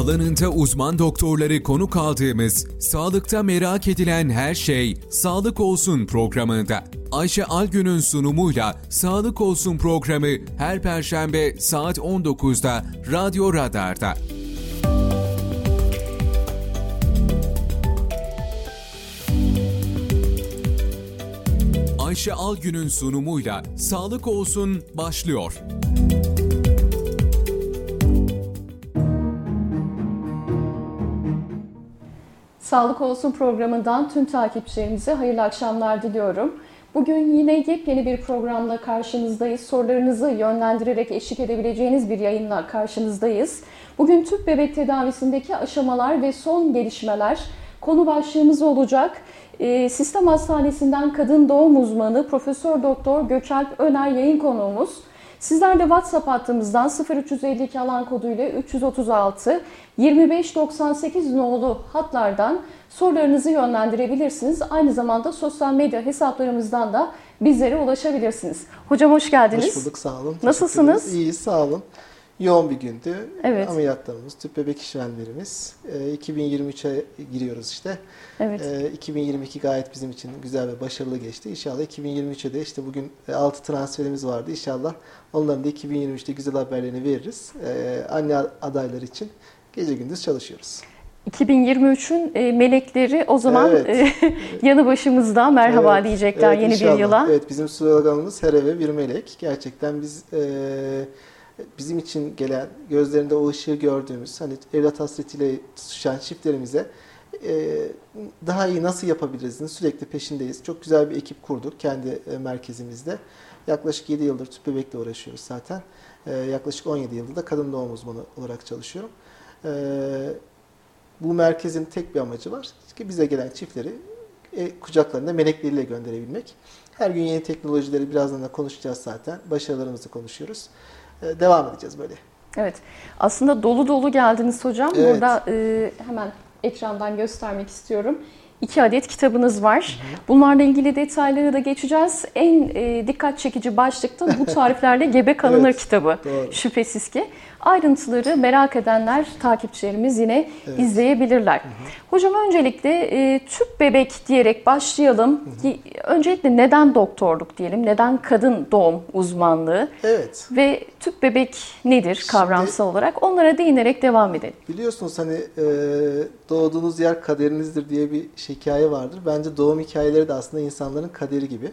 Alanında uzman doktorları konuk aldığımız Sağlıkta Merak Edilen Her Şey Sağlık Olsun programında Ayşe Algün'ün sunumuyla Sağlık Olsun programı her perşembe saat 19'da Radyo Radar'da. Ayşe Algün'ün sunumuyla Sağlık Olsun başlıyor. Sağlık Olsun programından tüm takipçilerimize hayırlı akşamlar diliyorum. Bugün yine yepyeni bir programla karşınızdayız. Sorularınızı yönlendirerek eşlik edebileceğiniz bir yayınla karşınızdayız. Bugün tüp bebek tedavisindeki aşamalar ve son gelişmeler konu başlığımız olacak. Ee, Sistem Hastanesi'nden kadın doğum uzmanı Profesör Doktor Gökalp Öner yayın konuğumuz. Sizler de WhatsApp hattımızdan 0352 alan koduyla 336 2598 nolu hatlardan sorularınızı yönlendirebilirsiniz. Aynı zamanda sosyal medya hesaplarımızdan da bizlere ulaşabilirsiniz. Hocam hoş geldiniz. Hoş bulduk sağ olun. Nasılsınız? İyi sağ olun. Yoğun bir gündü. Evet. Ameliyatlarımız, tüp bebek işlemlerimiz. E, 2023'e giriyoruz işte. Evet. E, 2022 gayet bizim için güzel ve başarılı geçti. İnşallah 2023'e de işte bugün 6 transferimiz vardı. İnşallah onların da 2023'te güzel haberlerini veririz. E, anne adaylar için gece gündüz çalışıyoruz. 2023'ün e, melekleri o zaman Evet. e, yanı başımızda merhaba Evet, diyecekler evet, yeni inşallah. bir yıla. Evet bizim sloganımız her eve bir melek. Gerçekten biz e, bizim için gelen gözlerinde o ışığı gördüğümüz hani evlat hasretiyle tutuşan çiftlerimize e, daha iyi nasıl yapabiliriz'in sürekli peşindeyiz. Çok güzel bir ekip kurduk kendi e, merkezimizde. Yaklaşık 7 yıldır tüp bebekle uğraşıyoruz zaten. E, yaklaşık 17 yıldır da kadın doğum uzmanı olarak çalışıyorum. E, bu merkezin tek bir amacı var ki bize gelen çiftleri e, kucaklarında melekleriyle gönderebilmek. Her gün yeni teknolojileri birazdan da konuşacağız zaten. Başarılarımızı konuşuyoruz. E, devam edeceğiz böyle. Evet. Aslında dolu dolu geldiniz hocam. Evet. Burada e, hemen ekrandan göstermek istiyorum. İki adet kitabınız var. Bunlarla ilgili detayları da geçeceğiz. En e, dikkat çekici başlıkta bu tariflerle gebe kalınır Evet, kitabı. doğru. Şüphesiz ki. Ayrıntıları merak edenler, takipçilerimiz yine Evet. izleyebilirler. Hocam öncelikle e, tüp bebek diyerek başlayalım. Öncelikle neden doktorluk diyelim, neden kadın doğum uzmanlığı Evet. ve tüp bebek nedir kavramsal olarak onlara değinerek devam edelim. Biliyorsunuz hani e, doğduğunuz yer kaderinizdir diye bir hikaye vardır. Bence doğum hikayeleri de aslında insanların kaderi gibi.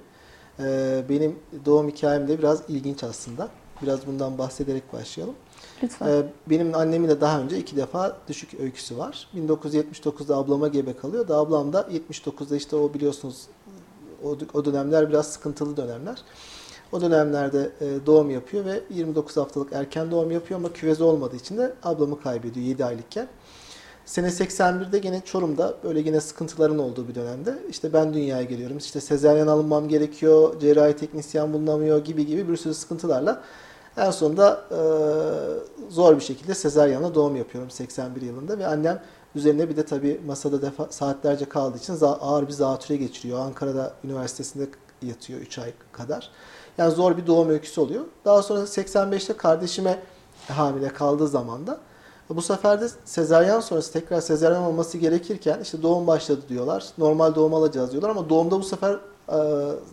E, benim doğum hikayem de biraz ilginç aslında. Biraz bundan bahsederek başlayalım. Lütfen. Ee, Benim annemin de daha önce iki defa düşük öyküsü var. 1979'da ablama gebe kalıyor. Da ablam da 79'da işte o biliyorsunuz o, o dönemler biraz sıkıntılı dönemler. O dönemlerde e, doğum yapıyor ve 29 haftalık erken doğum yapıyor ama küvezi olmadığı için de ablamı kaybediyor 7 aylıkken. Sene 81'de gene Çorum'da böyle yine sıkıntıların olduğu bir dönemde işte ben dünyaya geliyorum. İşte sezaryen alınmam gerekiyor, cerrahi teknisyen bulunamıyor gibi gibi bir sürü sıkıntılarla en sonunda e, zor bir şekilde sezaryenle doğum yapıyorum 81 yılında ve annem üzerine bir de tabii masada defa, saatlerce kaldığı için ağır bir zatüre geçiriyor. Ankara'da üniversitesinde yatıyor 3 ay kadar. Yani zor bir doğum öyküsü oluyor. Daha sonra 85'te kardeşime hamile kaldığı zaman da bu sefer de sezaryen sonrası tekrar sezaryen olması gerekirken işte doğum başladı diyorlar. Normal doğum alacağız diyorlar ama doğumda bu sefer e,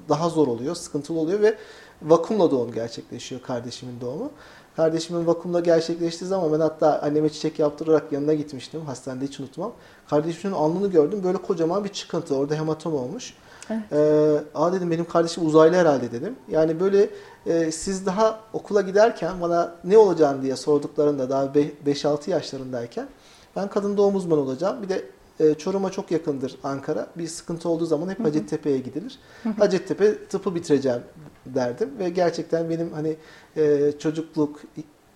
daha zor oluyor, sıkıntılı oluyor ve vakumla doğum gerçekleşiyor kardeşimin doğumu. Kardeşimin vakumla gerçekleştiği zaman ben hatta anneme çiçek yaptırarak yanına gitmiştim. Hastanede hiç unutmam. Kardeşimin alnını gördüm. Böyle kocaman bir çıkıntı. Orada hematom olmuş. Evet. Ee, Aa dedim benim kardeşim uzaylı herhalde dedim. Yani böyle e, siz daha okula giderken bana ne olacağını diye sorduklarında daha 5-6 yaşlarındayken ben kadın doğum uzmanı olacağım. Bir de e, Çorum'a çok yakındır Ankara. Bir sıkıntı olduğu zaman hep Hacettepe'ye gidilir. Hacettepe tıpı bitireceğim derdim ve gerçekten benim hani e, çocukluk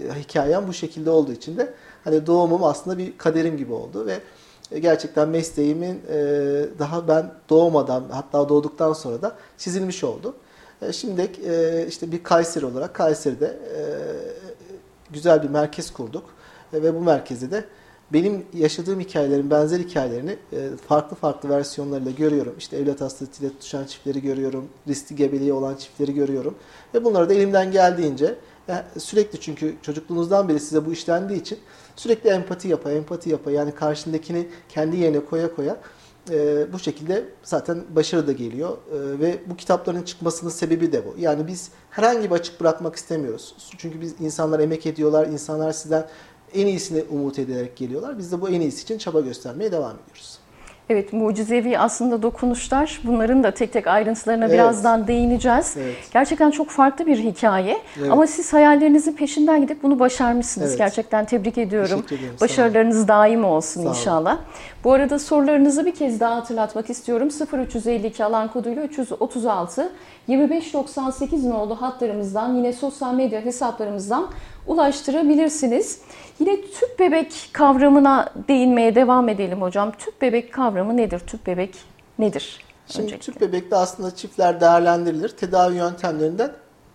hikayem bu şekilde olduğu için de hani doğumum aslında bir kaderim gibi oldu ve gerçekten mesleğimin e, daha ben doğmadan hatta doğduktan sonra da çizilmiş oldu. E, Şimdi e, işte bir Kayseri olarak Kayseri'de güzel bir merkez kurduk ve bu merkezde de benim yaşadığım hikayelerin benzer hikayelerini e, farklı farklı versiyonlarıyla görüyorum. İşte evlat hasretiyle tutuşan çiftleri görüyorum, riskli gebeliği olan çiftleri görüyorum ve bunları da elimden geldiğince E, sürekli çünkü çocukluğunuzdan beri size bu işlendiği için sürekli empati yapa, empati yapa yani karşındakini kendi yerine koya koya e, bu şekilde zaten başarı da geliyor ve bu kitapların çıkmasının sebebi de bu. Yani biz herhangi bir açık bırakmak istemiyoruz. Çünkü biz insanlar emek ediyorlar, insanlar sizden en iyisini umut ederek geliyorlar. Biz de bu en iyisi için çaba göstermeye devam ediyoruz. Evet, mucizevi aslında dokunuşlar. Bunların da tek tek ayrıntılarına evet. birazdan değineceğiz. Evet. Gerçekten çok farklı bir hikaye. Evet. Ama siz hayallerinizin peşinden gidip bunu başarmışsınız. Evet. Gerçekten tebrik ediyorum. Başarılarınız daim olsun Sağ inşallah. Olun. Bu arada sorularınızı bir kez daha hatırlatmak istiyorum. 0352 alan koduyla 336 2598 nolu hatlarımızdan yine sosyal medya hesaplarımızdan ulaştırabilirsiniz. Yine tüp bebek kavramına değinmeye devam edelim hocam. Tüp bebek kavramı nedir? Tüp bebek nedir? Şimdi Öncelikle. tüp bebekte aslında çiftler değerlendirilir. Tedavi yöntemlerinden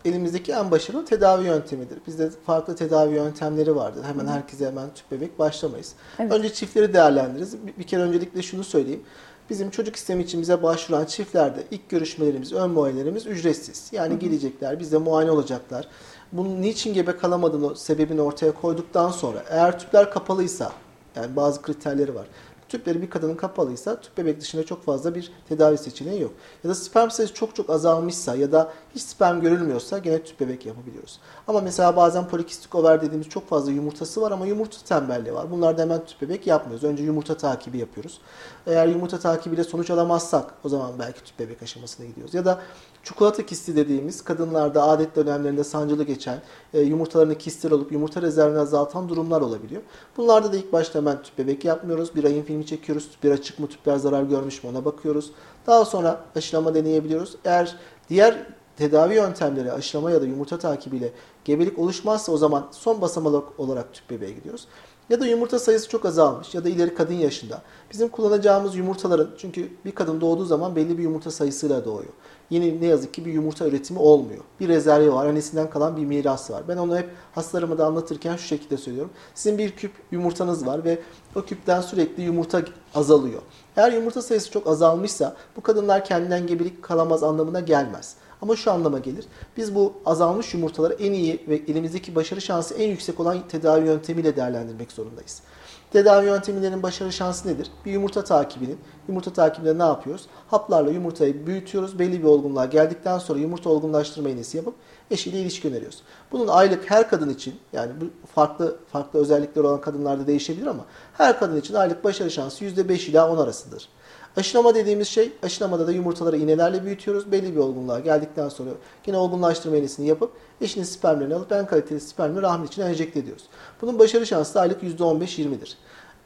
elimizdeki en başarılı tedavi yöntemidir. Bizde farklı tedavi yöntemleri vardır. Hemen herkese hemen tüp bebek başlamayız. Evet. Önce çiftleri değerlendiririz. Bir kere öncelikle şunu söyleyeyim. Bizim çocuk istemi için bize başvuran çiftlerde ilk görüşmelerimiz, ön muayenelerimiz ücretsiz. Yani hı hı. gelecekler, bizde muayene olacaklar bunun niçin gebe kalamadığını sebebini ortaya koyduktan sonra eğer tüpler kapalıysa yani bazı kriterleri var. Tüpleri bir kadının kapalıysa tüp bebek dışında çok fazla bir tedavi seçeneği yok. Ya da sperm sayısı çok çok azalmışsa ya da hiç sperm görülmüyorsa gene tüp bebek yapabiliyoruz. Ama mesela bazen polikistik over dediğimiz çok fazla yumurtası var ama yumurta tembelliği var. Bunlarda hemen tüp bebek yapmıyoruz. Önce yumurta takibi yapıyoruz. Eğer yumurta takibiyle sonuç alamazsak o zaman belki tüp bebek aşamasına gidiyoruz. Ya da çikolata kisti dediğimiz kadınlarda adet dönemlerinde sancılı geçen e, yumurtalarını kistir olup yumurta rezervini azaltan durumlar olabiliyor. Bunlarda da ilk başta hemen tüp bebek yapmıyoruz. Bir ayın filmi çekiyoruz. Tüpler açık mı, tüpler zarar görmüş mü ona bakıyoruz. Daha sonra aşılama deneyebiliyoruz. Eğer diğer tedavi yöntemleri aşılama ya da yumurta takibiyle gebelik oluşmazsa o zaman son basamak olarak tüp bebeğe gidiyoruz. Ya da yumurta sayısı çok azalmış ya da ileri kadın yaşında. Bizim kullanacağımız yumurtaların çünkü bir kadın doğduğu zaman belli bir yumurta sayısıyla doğuyor. Yine ne yazık ki bir yumurta üretimi olmuyor. Bir rezervi var, annesinden kalan bir miras var. Ben onu hep hastalarıma da anlatırken şu şekilde söylüyorum. Sizin bir küp yumurtanız var ve o küpten sürekli yumurta azalıyor. Eğer yumurta sayısı çok azalmışsa bu kadınlar kendinden gebelik kalamaz anlamına gelmez. Ama şu anlama gelir. Biz bu azalmış yumurtaları en iyi ve elimizdeki başarı şansı en yüksek olan tedavi yöntemiyle değerlendirmek zorundayız. Tedavi yöntemlerinin başarı şansı nedir? Bir yumurta takibinin, yumurta takibinde ne yapıyoruz? Haplarla yumurtayı büyütüyoruz. Belli bir olgunluğa geldikten sonra yumurta olgunlaştırma iğnesi yapıp eşiyle ilişki öneriyoruz. Bunun aylık her kadın için yani bu farklı farklı özellikleri olan kadınlarda değişebilir ama her kadın için aylık başarı şansı %5 ila 10 arasıdır. Aşılama dediğimiz şey, aşılamada da yumurtaları iğnelerle büyütüyoruz. Belli bir olgunluğa geldikten sonra yine olgunlaştırma iğnesini yapıp eşinin spermlerini alıp en kaliteli spermleri rahmin içine enjekte ediyoruz. Bunun başarı şansı da aylık %15-20'dir.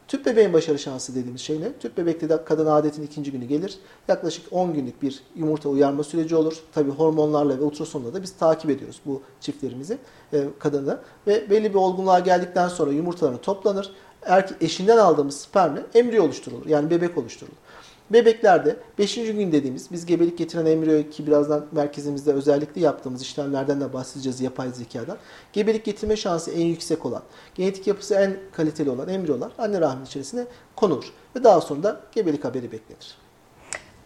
Tüp bebeğin başarı şansı dediğimiz şey ne? Tüp bebekte de kadın adetin ikinci günü gelir. Yaklaşık 10 günlük bir yumurta uyarma süreci olur. Tabi hormonlarla ve ultrasonla da biz takip ediyoruz bu çiftlerimizi, e, kadını. Ve belli bir olgunluğa geldikten sonra yumurtalarını toplanır. Erke, eşinden aldığımız spermle embriyo oluşturulur. Yani bebek oluşturulur. Bebeklerde 5. gün dediğimiz biz gebelik getiren embriyo ki birazdan merkezimizde özellikle yaptığımız işlemlerden de bahsedeceğiz yapay zekadan. Gebelik getirme şansı en yüksek olan, genetik yapısı en kaliteli olan embriyolar anne rahmi içerisine konur ve daha sonra da gebelik haberi beklenir.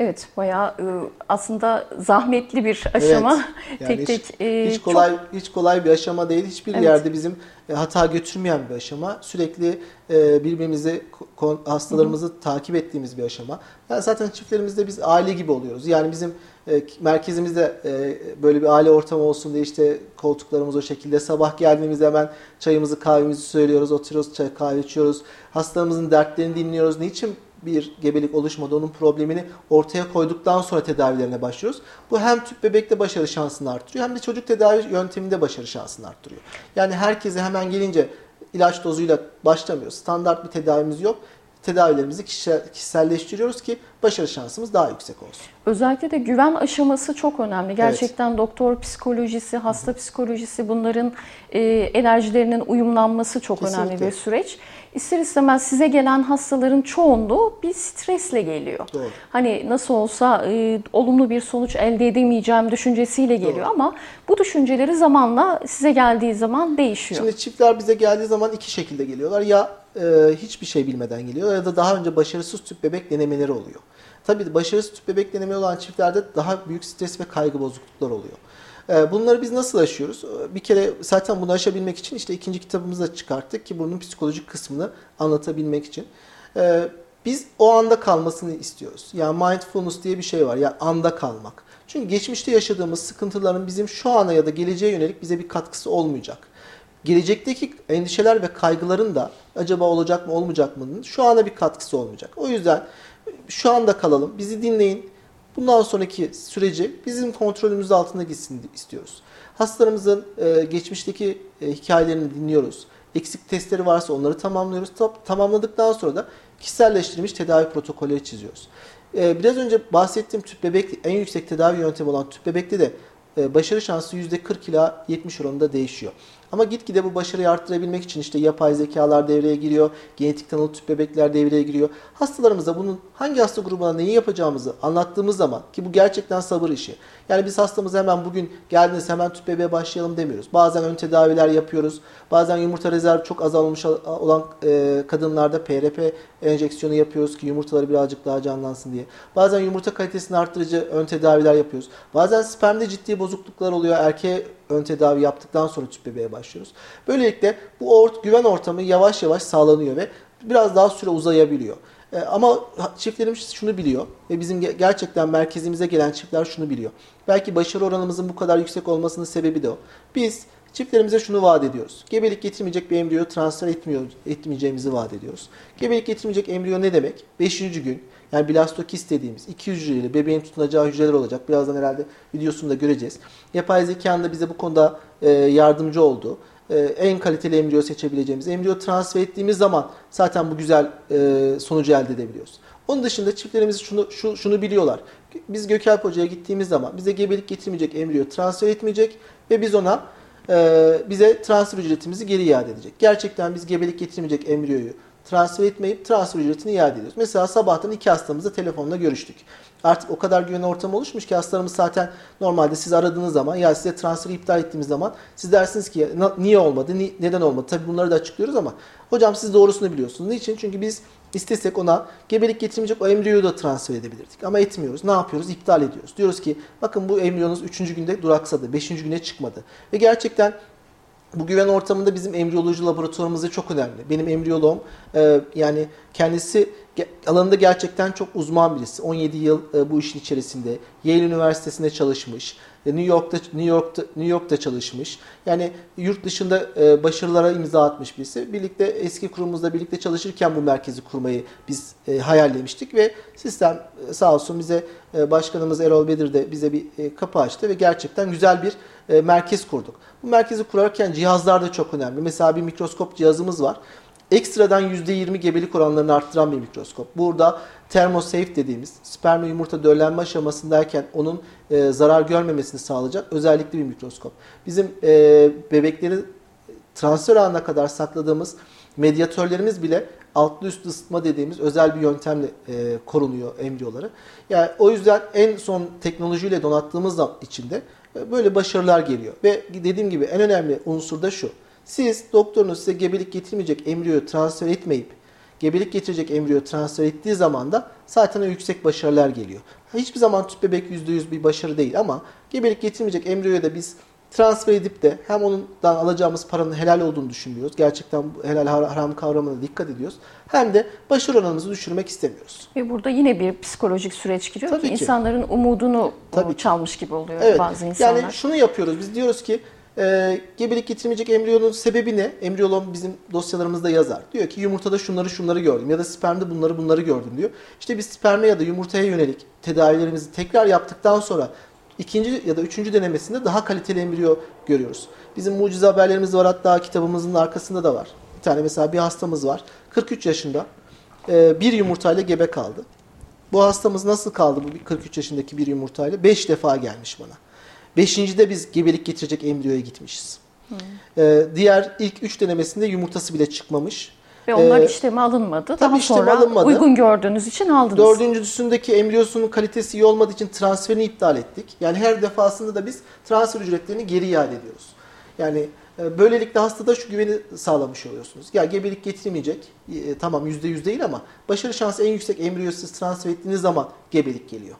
Evet, bayağı ıı, aslında zahmetli bir aşama. Evet, yani tek tek hiç, e, hiç kolay çok... hiç kolay bir aşama değil. Hiçbir evet. yerde bizim e, hata götürmeyen bir aşama. Sürekli e, birbirimizi hastalarımızı Hı-hı. takip ettiğimiz bir aşama. Yani zaten çiftlerimizde biz aile gibi oluyoruz. Yani bizim merkezimizde böyle bir aile ortamı olsun diye işte koltuklarımız o şekilde sabah geldiğimizde hemen çayımızı kahvemizi söylüyoruz, oturuyoruz, çay kahve içiyoruz. Hastalarımızın dertlerini dinliyoruz. Niçin bir gebelik oluşmadı onun problemini ortaya koyduktan sonra tedavilerine başlıyoruz. Bu hem tüp bebekte başarı şansını arttırıyor hem de çocuk tedavi yönteminde başarı şansını arttırıyor. Yani herkese hemen gelince ilaç dozuyla başlamıyoruz. Standart bir tedavimiz yok tedavilerimizi kişiselleştiriyoruz ki başarı şansımız daha yüksek olsun. Özellikle de güven aşaması çok önemli. Gerçekten evet. doktor psikolojisi, hasta psikolojisi bunların e, enerjilerinin uyumlanması çok Kesinlikle. önemli bir süreç. İster istemez size gelen hastaların çoğunluğu bir stresle geliyor. Doğru. Hani nasıl olsa e, olumlu bir sonuç elde edemeyeceğim düşüncesiyle geliyor Doğru. ama bu düşünceleri zamanla size geldiği zaman değişiyor. Şimdi çiftler bize geldiği zaman iki şekilde geliyorlar. Ya e, hiçbir şey bilmeden geliyor ya da daha önce başarısız tüp bebek denemeleri oluyor. Tabii başarısız tüp bebek denemeleri olan çiftlerde daha büyük stres ve kaygı bozukluklar oluyor. E, bunları biz nasıl aşıyoruz? Bir kere zaten bunu aşabilmek için işte ikinci kitabımızı da çıkarttık ki bunun psikolojik kısmını anlatabilmek için. E, biz o anda kalmasını istiyoruz. Yani mindfulness diye bir şey var. Yani anda kalmak. Çünkü geçmişte yaşadığımız sıkıntıların bizim şu ana ya da geleceğe yönelik bize bir katkısı olmayacak. Gelecekteki endişeler ve kaygıların da acaba olacak mı olmayacak mı şu ana bir katkısı olmayacak. O yüzden şu anda kalalım. Bizi dinleyin. Bundan sonraki süreci bizim kontrolümüz altında gitsin istiyoruz. Hastalarımızın e, geçmişteki e, hikayelerini dinliyoruz. Eksik testleri varsa onları tamamlıyoruz. Tamamladıktan sonra da kişiselleştirilmiş tedavi protokolleri çiziyoruz. E, biraz önce bahsettiğim tüp bebek en yüksek tedavi yöntemi olan tüp bebekte de e, başarı şansı %40 ila 70 oranında değişiyor. Ama gitgide bu başarıyı arttırabilmek için işte yapay zekalar devreye giriyor, genetik tanılı tüp bebekler devreye giriyor. Hastalarımıza bunun hangi hasta grubuna neyi yapacağımızı anlattığımız zaman ki bu gerçekten sabır işi. Yani biz hastamızı hemen bugün geldiniz hemen tüp bebeğe başlayalım demiyoruz. Bazen ön tedaviler yapıyoruz. Bazen yumurta rezervi çok azalmış olan e, kadınlarda PRP enjeksiyonu yapıyoruz ki yumurtaları birazcık daha canlansın diye. Bazen yumurta kalitesini arttırıcı ön tedaviler yapıyoruz. Bazen spermde ciddi bozukluklar oluyor. Erkeğe ön tedavi yaptıktan sonra tüp bebeğe başlıyoruz. Böylelikle bu ort güven ortamı yavaş yavaş sağlanıyor ve biraz daha süre uzayabiliyor. E, ama çiftlerimiz şunu biliyor ve bizim gerçekten merkezimize gelen çiftler şunu biliyor. Belki başarı oranımızın bu kadar yüksek olmasının sebebi de o. Biz çiftlerimize şunu vaat ediyoruz. Gebelik getirmeyecek bir embriyo transfer etmiyor, etmeyeceğimizi vaat ediyoruz. Gebelik getirmeyecek embriyo ne demek? Beşinci gün yani blastokist dediğimiz iki hücreyle bebeğin tutunacağı hücreler olacak. Birazdan herhalde videosunu da göreceğiz. Yapay zekanın da bize bu konuda e, yardımcı oldu. E, en kaliteli embriyo seçebileceğimiz. Embriyo transfer ettiğimiz zaman zaten bu güzel e, sonucu elde edebiliyoruz. Onun dışında çiftlerimiz şunu, şu, şunu biliyorlar. Biz Gökalp Hoca'ya gittiğimiz zaman bize gebelik getirmeyecek embriyo transfer etmeyecek ve biz ona bize transfer ücretimizi geri iade edecek. Gerçekten biz gebelik getirmeyecek embriyoyu transfer etmeyip transfer ücretini iade ediyoruz. Mesela sabahtan iki hastamızla telefonla görüştük. Artık o kadar güven ortamı oluşmuş ki hastalarımız zaten normalde siz aradığınız zaman ya size transferi iptal ettiğimiz zaman siz dersiniz ki niye olmadı, neden olmadı? Tabii bunları da açıklıyoruz ama hocam siz doğrusunu biliyorsunuz. Niçin? Çünkü biz istesek ona gebelik getirmeyecek o embriyoyu da transfer edebilirdik. Ama etmiyoruz. Ne yapıyoruz? İptal ediyoruz. Diyoruz ki bakın bu embriyonuz 3. günde duraksadı, 5. güne çıkmadı. Ve gerçekten bu güven ortamında bizim embriyoloji laboratuvarımız da çok önemli. Benim embriyoloğum e, yani kendisi alanında gerçekten çok uzman birisi. 17 yıl e, bu işin içerisinde. Yale Üniversitesi'nde çalışmış. E, New York'ta New York'ta New York'ta çalışmış. Yani yurt dışında e, başarılara imza atmış birisi. Birlikte eski kurumumuzla birlikte çalışırken bu merkezi kurmayı biz e, hayallemiştik ve sistem e, sağ olsun bize e, başkanımız Erol Bedir de bize bir e, kapı açtı ve gerçekten güzel bir e, merkez kurduk. Bu merkezi kurarken cihazlar da çok önemli. Mesela bir mikroskop cihazımız var. Ekstradan %20 gebelik oranlarını arttıran bir mikroskop. Burada termosafe dediğimiz sperm yumurta döllenme aşamasındayken onun e, zarar görmemesini sağlayacak özellikli bir mikroskop. Bizim e, bebekleri transfer anına kadar sakladığımız medyatörlerimiz bile altlı üstü ısıtma dediğimiz özel bir yöntemle e, korunuyor embriyoları. Yani o yüzden en son teknolojiyle donattığımız içinde e, böyle başarılar geliyor. Ve dediğim gibi en önemli unsur da şu. Siz doktorunuz size gebelik getirmeyecek embriyoyu transfer etmeyip gebelik getirecek embriyo transfer ettiği zaman da zaten o yüksek başarılar geliyor. Hiçbir zaman tüp bebek %100 bir başarı değil ama gebelik getirmeyecek embriyoya da biz transfer edip de hem ondan alacağımız paranın helal olduğunu düşünmüyoruz. Gerçekten helal haram kavramına dikkat ediyoruz. Hem de başarı oranımızı düşürmek istemiyoruz. Ve burada yine bir psikolojik süreç giriyor Tabii ki, ki insanların umudunu Tabii çalmış gibi oluyor evet. bazı insanlar. Yani şunu yapıyoruz. Biz diyoruz ki e, gebelik getirmeyecek embriyonun sebebi ne? Embriyolog bizim dosyalarımızda yazar. Diyor ki yumurtada şunları şunları gördüm ya da spermde bunları bunları gördüm diyor. İşte biz sperme ya da yumurtaya yönelik tedavilerimizi tekrar yaptıktan sonra ikinci ya da üçüncü denemesinde daha kaliteli embriyo görüyoruz. Bizim mucize haberlerimiz var hatta kitabımızın arkasında da var. Bir tane mesela bir hastamız var. 43 yaşında e, bir yumurtayla gebe kaldı. Bu hastamız nasıl kaldı bu 43 yaşındaki bir yumurtayla? 5 defa gelmiş bana. Beşincide biz gebelik getirecek embriyoya gitmişiz. Hmm. Ee, diğer ilk üç denemesinde yumurtası bile çıkmamış. Ve onlar ee, işleme alınmadı. Daha sonra alınmadı. uygun gördüğünüz için aldınız. Dördüncüsündeki embriyosunun kalitesi iyi olmadığı için transferini iptal ettik. Yani her defasında da biz transfer ücretlerini geri iade ediyoruz. Yani e, böylelikle hastada şu güveni sağlamış oluyorsunuz. Ya gebelik getirmeyecek, e, tamam %100 değil ama başarı şansı en yüksek embriyo siz transfer ettiğiniz zaman gebelik geliyor.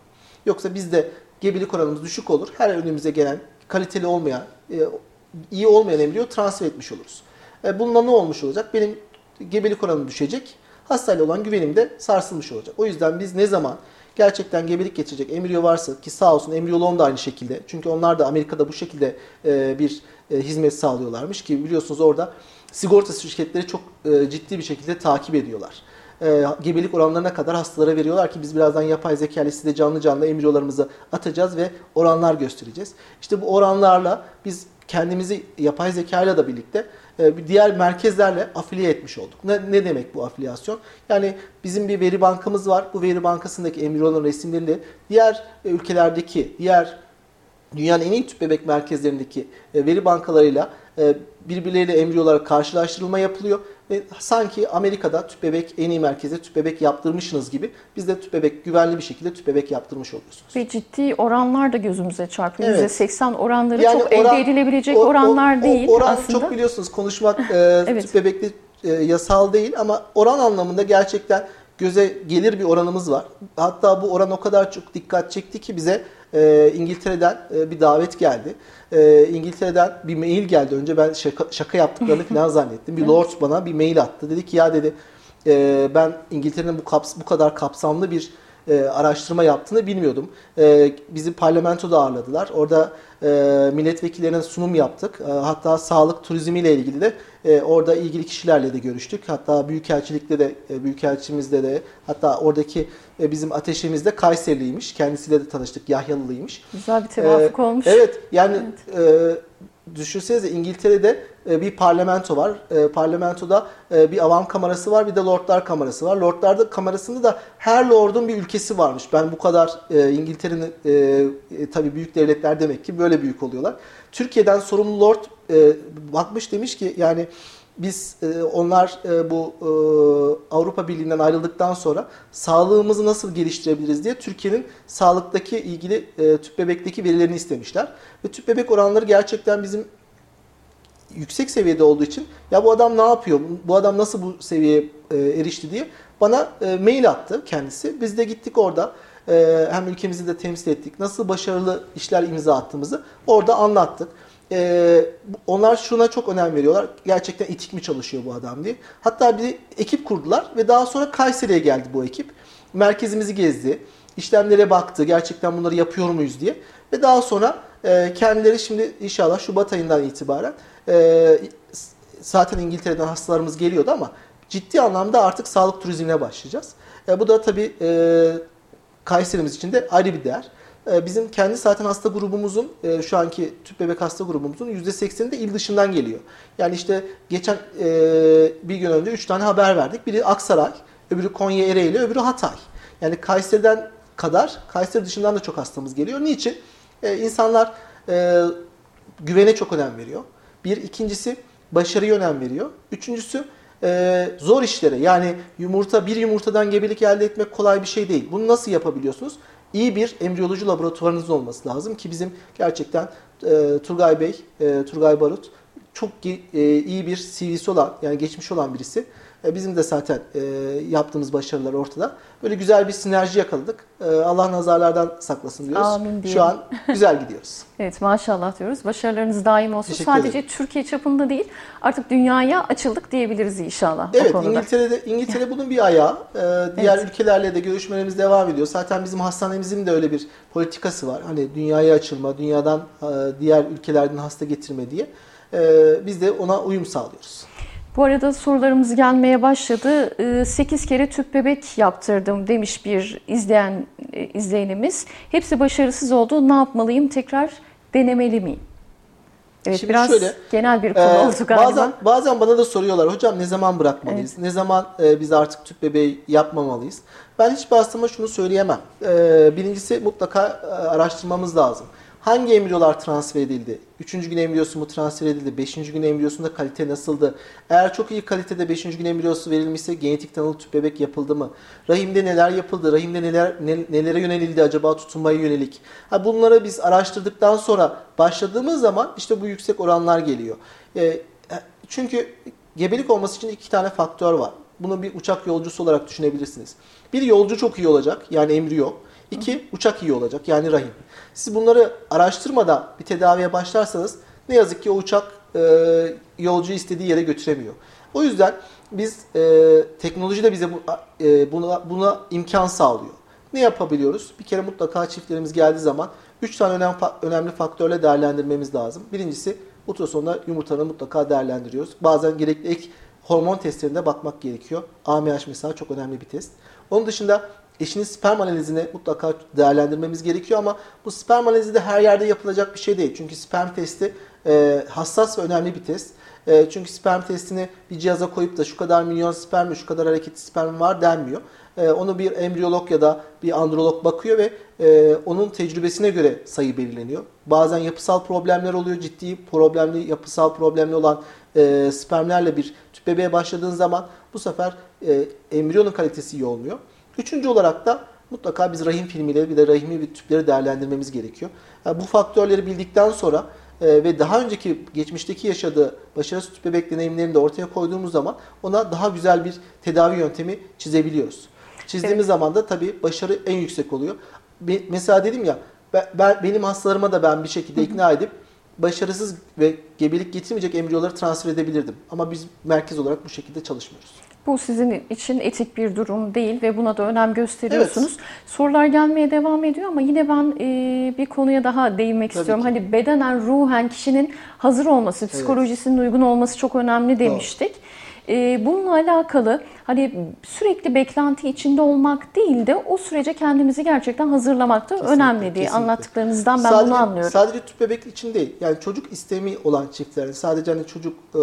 Yoksa bizde gebelik oranımız düşük olur. Her önümüze gelen kaliteli olmayan, e, iyi olmayan embriyo transfer etmiş oluruz. E, bununla ne olmuş olacak? Benim gebelik oranı düşecek. Hastayla olan güvenim de sarsılmış olacak. O yüzden biz ne zaman gerçekten gebelik getirecek embriyo varsa ki sağ olsun embriyoloğum da aynı şekilde. Çünkü onlar da Amerika'da bu şekilde e, bir e, hizmet sağlıyorlarmış ki biliyorsunuz orada sigorta şirketleri çok e, ciddi bir şekilde takip ediyorlar. Gebelik oranlarına kadar hastalara veriyorlar ki biz birazdan yapay zeka ile size canlı canlı embriyolarımızı atacağız ve oranlar göstereceğiz. İşte bu oranlarla biz kendimizi yapay zeka ile de birlikte diğer merkezlerle afiliye etmiş olduk. Ne, ne demek bu afiliyasyon? Yani bizim bir veri bankamız var. Bu veri bankasındaki embriyoların resimleriyle diğer e, ülkelerdeki, diğer dünyanın en iyi tüp bebek merkezlerindeki e, veri bankalarıyla birbirleriyle embriyolara karşılaştırılma yapılıyor ve sanki Amerika'da tüp bebek en iyi merkeze tüp bebek yaptırmışsınız gibi biz de tüp bebek güvenli bir şekilde tüp bebek yaptırmış oluyorsunuz. Ve ciddi oranlar da gözümüze çarpıyor. Evet. %80 oranları yani çok oran, elde edilebilecek o, oranlar o, değil o, oran aslında. çok biliyorsunuz konuşmak e, evet. tüp bebekli e, yasal değil ama oran anlamında gerçekten göze gelir bir oranımız var. Hatta bu oran o kadar çok dikkat çekti ki bize e, İngiltere'den e, bir davet geldi. E, İngiltere'den bir mail geldi. Önce ben şaka, şaka yaptıklarını falan zannettim. Bir lord bana bir mail attı. Dedi ki ya dedi e, ben İngiltere'nin bu, kaps bu kadar kapsamlı bir e, araştırma yaptığını bilmiyordum. E, bizi parlamentoda ağırladılar. Orada e, milletvekillerine sunum yaptık. E, hatta sağlık turizmiyle ilgili de e, orada ilgili kişilerle de görüştük. Hatta büyükelçilikte de, e, büyükelçimizde de, hatta oradaki e, bizim ateşimizde Kayseriliymiş. Kendisiyle de tanıştık. Yahyalılıymış. Güzel bir tevafuk e, olmuş. Evet, yani evet. E, düşünsenize İngiltere'de e, bir parlamento var. E, parlamentoda e, bir avam kamerası var, bir de lordlar kamerası var. Lordlarda kamerasında da her lordun bir ülkesi varmış. Ben bu kadar İngiltere'nin e, tabii büyük devletler demek ki böyle büyük oluyorlar. Türkiye'den sorumlu lord bakmış demiş ki yani biz onlar bu Avrupa Birliği'nden ayrıldıktan sonra sağlığımızı nasıl geliştirebiliriz diye Türkiye'nin sağlıktaki ilgili tüp bebekteki verilerini istemişler. Ve tüp bebek oranları gerçekten bizim yüksek seviyede olduğu için ya bu adam ne yapıyor? Bu adam nasıl bu seviyeye erişti diye bana mail attı kendisi. Biz de gittik orada hem ülkemizi de temsil ettik. Nasıl başarılı işler imza attığımızı orada anlattık e, onlar şuna çok önem veriyorlar. Gerçekten etik mi çalışıyor bu adam diye. Hatta bir ekip kurdular ve daha sonra Kayseri'ye geldi bu ekip. Merkezimizi gezdi. işlemlere baktı. Gerçekten bunları yapıyor muyuz diye. Ve daha sonra e, kendileri şimdi inşallah Şubat ayından itibaren e, zaten İngiltere'den hastalarımız geliyordu ama ciddi anlamda artık sağlık turizmine başlayacağız. E, bu da tabii e, Kayserimiz için de ayrı bir değer. Ee, bizim kendi zaten hasta grubumuzun e, şu anki tüp bebek hasta grubumuzun %80'i de il dışından geliyor. Yani işte geçen e, bir gün önce 3 tane haber verdik. Biri Aksaray, öbürü Konya Ereğli, öbürü Hatay. Yani Kayseri'den kadar Kayseri dışından da çok hastamız geliyor. Niçin? E, insanlar güvene çok önem veriyor. Bir, ikincisi başarıya önem veriyor. Üçüncüsü zor işlere yani yumurta bir yumurtadan gebelik elde etmek kolay bir şey değil. Bunu nasıl yapabiliyorsunuz? İyi bir embriyoloji laboratuvarınız olması lazım ki bizim gerçekten e, Turgay Bey, e, Turgay Barut çok e, iyi bir CV'si olan yani geçmiş olan birisi. E, bizim de zaten e, yaptığımız başarılar ortada. Böyle güzel bir sinerji yakaladık. E, Allah nazarlardan saklasın diyoruz. Amin Şu an güzel gidiyoruz. evet maşallah diyoruz. Başarılarınız daim olsun. Teşekkür Sadece ederim. Türkiye çapında değil artık dünyaya açıldık diyebiliriz inşallah. Evet İngiltere'de İngiltere bunun bir ayağı. E, diğer evet. ülkelerle de görüşmelerimiz devam ediyor. Zaten bizim hastanemizin de öyle bir politikası var. Hani dünyaya açılma, dünyadan e, diğer ülkelerden hasta getirme diye. E, biz de ona uyum sağlıyoruz. Bu arada sorularımız gelmeye başladı. 8 ee, kere tüp bebek yaptırdım demiş bir izleyen e, izleyenimiz. Hepsi başarısız oldu. Ne yapmalıyım? Tekrar denemeli miyim? Evet Şimdi biraz şöyle, genel bir konu e, oldu galiba. Bazen, bazen bana da soruyorlar hocam ne zaman bırakmalıyız? Evet. Ne zaman e, biz artık tüp bebeği yapmamalıyız? Ben hiç hastama şunu söyleyemem. E, birincisi mutlaka e, araştırmamız lazım. Hangi embriyolar transfer edildi? Üçüncü gün embriyosu mu transfer edildi? Beşinci gün embriyosunda kalite nasıldı? Eğer çok iyi kalitede beşinci gün embriyosu verilmişse genetik tanılı tüp bebek yapıldı mı? Rahimde neler yapıldı? Rahimde neler nelere yönelildi acaba tutunmaya yönelik? Ha bunları biz araştırdıktan sonra başladığımız zaman işte bu yüksek oranlar geliyor. E, çünkü gebelik olması için iki tane faktör var. Bunu bir uçak yolcusu olarak düşünebilirsiniz. Bir yolcu çok iyi olacak yani embriyo. İki, uçak iyi olacak yani rahim. Siz bunları araştırmadan bir tedaviye başlarsanız ne yazık ki o uçak e, yolcuyu istediği yere götüremiyor. O yüzden biz e, teknoloji de bize bu, e, buna, buna imkan sağlıyor. Ne yapabiliyoruz? Bir kere mutlaka çiftlerimiz geldiği zaman 3 tane önemli, önemli faktörle değerlendirmemiz lazım. Birincisi ultrasonda yumurtanı mutlaka değerlendiriyoruz. Bazen gerekli ek hormon testlerinde bakmak gerekiyor. AMH mesela çok önemli bir test. Onun dışında eşinin sperm analizini mutlaka değerlendirmemiz gerekiyor ama bu sperm analizi de her yerde yapılacak bir şey değil. Çünkü sperm testi e, hassas ve önemli bir test. E, çünkü sperm testini bir cihaza koyup da şu kadar milyon sperm şu kadar hareketli sperm var denmiyor. E, onu bir embriyolog ya da bir androlog bakıyor ve e, onun tecrübesine göre sayı belirleniyor. Bazen yapısal problemler oluyor. Ciddi problemli, yapısal problemli olan e, spermlerle bir tüp bebeğe başladığın zaman bu sefer e, embriyonun kalitesi iyi olmuyor. Üçüncü olarak da mutlaka biz rahim filmiyle bir de rahimi ve tüpleri değerlendirmemiz gerekiyor. Yani bu faktörleri bildikten sonra e, ve daha önceki geçmişteki yaşadığı başarısız tüp bebek deneyimlerini de ortaya koyduğumuz zaman ona daha güzel bir tedavi yöntemi çizebiliyoruz. Çizdiğimiz evet. zaman da tabii başarı en yüksek oluyor. Mesela dedim ya ben, ben benim hastalarıma da ben bir şekilde ikna edip başarısız ve gebelik getirmeyecek embriyoları transfer edebilirdim. Ama biz merkez olarak bu şekilde çalışmıyoruz. Bu sizin için etik bir durum değil ve buna da önem gösteriyorsunuz. Evet. Sorular gelmeye devam ediyor ama yine ben e, bir konuya daha değinmek Tabii istiyorum. Ki. Hani bedenen, ruhen kişinin hazır olması, psikolojisinin evet. uygun olması çok önemli demiştik. Doğru. Ee, bununla alakalı hani sürekli beklenti içinde olmak değil de o sürece kendimizi gerçekten hazırlamak da kesinlikle, önemli diye kesinlikle. anlattıklarınızdan ben sadece, bunu anlıyorum. Sadece tüp bebek için değil. Yani çocuk istemi olan çiftlerin sadece hani çocuk e,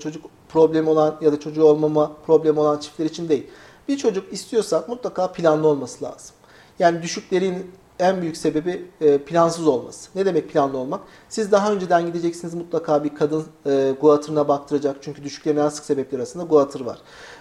çocuk problemi olan ya da çocuğu olmama problemi olan çiftler için değil. Bir çocuk istiyorsak mutlaka planlı olması lazım. Yani düşüklerin en büyük sebebi e, plansız olması. Ne demek planlı olmak? Siz daha önceden gideceksiniz mutlaka bir kadın e, guatırına baktıracak. Çünkü düşüklerin en sık sebepleri arasında guatır var.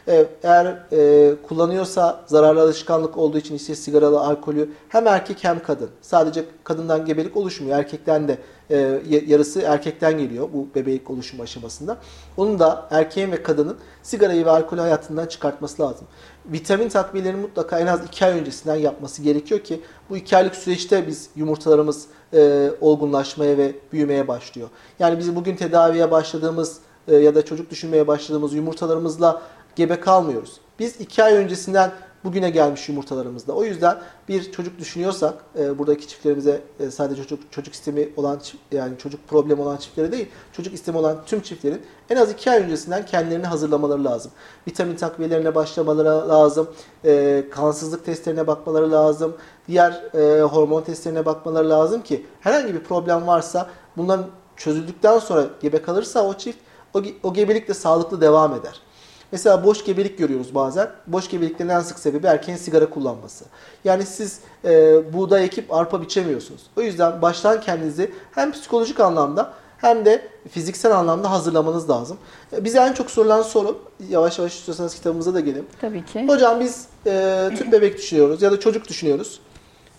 E, eğer e, kullanıyorsa zararlı alışkanlık olduğu için işte sigaralı, alkolü hem erkek hem kadın. Sadece kadından gebelik oluşmuyor. Erkekten de e, yarısı erkekten geliyor bu bebek oluşum aşamasında. Onun da erkeğin ve kadının sigarayı ve alkolü hayatından çıkartması lazım. Vitamin takviyelerini mutlaka en az 2 ay öncesinden yapması gerekiyor ki bu 2 aylık süreçte biz yumurtalarımız e, olgunlaşmaya ve büyümeye başlıyor. Yani biz bugün tedaviye başladığımız e, ya da çocuk düşünmeye başladığımız yumurtalarımızla gebe kalmıyoruz. Biz 2 ay öncesinden bugüne gelmiş yumurtalarımızda. O yüzden bir çocuk düşünüyorsak e, buradaki çiftlerimize e, sadece çocuk çocuk istemi olan yani çocuk problemi olan çiftlere değil, çocuk istemi olan tüm çiftlerin en az iki ay öncesinden kendilerini hazırlamaları lazım. Vitamin takviyelerine başlamaları lazım. E, kansızlık testlerine bakmaları lazım. Diğer e, hormon testlerine bakmaları lazım ki herhangi bir problem varsa bunların çözüldükten sonra gebe kalırsa o çift o, o gebelik de sağlıklı devam eder. Mesela boş gebelik görüyoruz bazen. Boş gebeliklerin en sık sebebi erkeğin sigara kullanması. Yani siz e, buğday ekip arpa biçemiyorsunuz. O yüzden baştan kendinizi hem psikolojik anlamda hem de fiziksel anlamda hazırlamanız lazım. E, bize en çok sorulan soru, yavaş yavaş istiyorsanız kitabımıza da gelin. Tabii ki. Hocam biz e, tüp bebek düşünüyoruz ya da çocuk düşünüyoruz.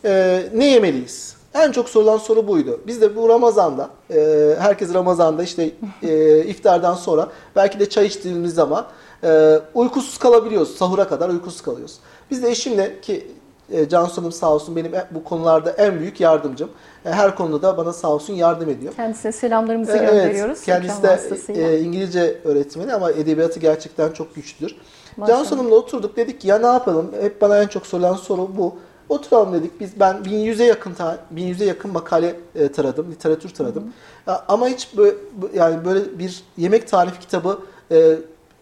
E, ne yemeliyiz? En çok sorulan soru buydu. Biz de bu Ramazan'da, e, herkes Ramazan'da işte e, iftardan sonra belki de çay içtiğimiz zaman e, uykusuz kalabiliyoruz. Sahura kadar uykusuz kalıyoruz. Biz de eşimle ki e, Cansu Hanım sağ olsun benim bu konularda en büyük yardımcım. E, her konuda da bana sağ olsun yardım ediyor. Kendisine selamlarımızı e, gönderiyoruz. Evet, kendisi de e, İngilizce öğretmeni ama edebiyatı gerçekten çok güçlüdür. Maşallah. Cansu Hanım'la oturduk dedik ki ya ne yapalım? Hep bana en çok sorulan soru bu. Oturalım dedik. Biz ben 1100'e yakın 1100'e yakın makale e, taradım, literatür taradım. Hı hı. Ama hiç böyle yani böyle bir yemek tarifi kitabı e,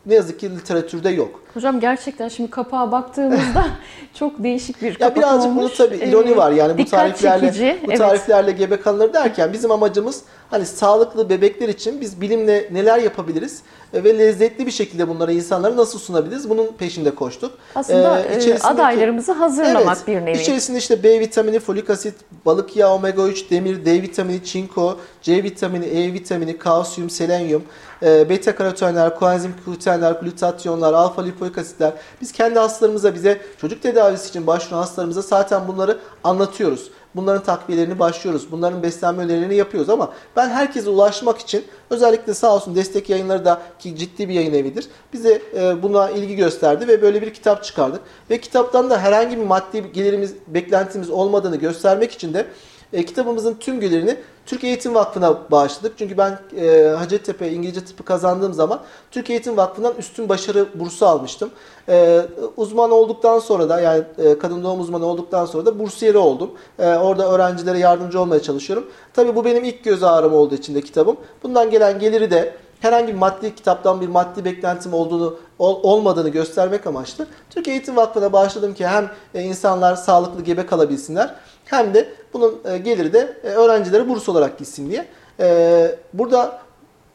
ne yazık ki literatürde yok. Hocam gerçekten şimdi kapağa baktığımızda çok değişik bir kapak ya birazcık olmuş. Burada tabii ironi var yani bu tariflerle çekici. bu tariflerle evet. gebe kalınır derken bizim amacımız hani sağlıklı bebekler için biz bilimle neler yapabiliriz e, ve lezzetli bir şekilde bunlara insanlara nasıl sunabiliriz? Bunun peşinde koştuk. Aslında ee, adaylarımızı hazırlamak evet, bir nevi. İçerisinde işte B vitamini, folik asit, balık yağı, omega 3, demir, D vitamini, çinko, C vitamini, E vitamini, kalsiyum, selenyum, e, beta karotenler, koenzim Q10'ler, glutatyonlar, alfa lipoik asitler. Biz kendi hastalarımıza bize çocuk tedavisi için başvuran hastalarımıza zaten bunları anlatıyoruz. Bunların takviyelerini başlıyoruz. Bunların beslenme önerilerini yapıyoruz ama ben herkese ulaşmak için özellikle sağ olsun destek yayınları da ki ciddi bir yayın evidir. Bize e, buna ilgi gösterdi ve böyle bir kitap çıkardık. Ve kitaptan da herhangi bir maddi gelirimiz, beklentimiz olmadığını göstermek için de e, kitabımızın tüm gelirini Türk Eğitim Vakfı'na bağışladık. Çünkü ben e, Hacettepe İngilizce tıpı kazandığım zaman Türk Eğitim Vakfı'ndan üstün başarı bursu almıştım. E, uzman olduktan sonra da yani e, kadın doğum uzmanı olduktan sonra da bursiyeri oldum. E, orada öğrencilere yardımcı olmaya çalışıyorum. Tabii bu benim ilk göz ağrım olduğu için de kitabım. Bundan gelen geliri de herhangi bir maddi kitaptan bir maddi beklentim olduğunu ol, olmadığını göstermek amaçlı Türk Eğitim Vakfı'na bağışladım ki hem e, insanlar sağlıklı gebe kalabilsinler hem de bunun e, geliri de e, öğrencilere burs olarak gitsin diye. E, burada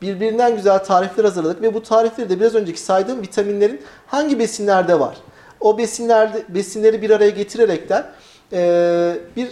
birbirinden güzel tarifler hazırladık ve bu tarifleri de biraz önceki saydığım vitaminlerin hangi besinlerde var? O besinlerde besinleri bir araya getirerekten bir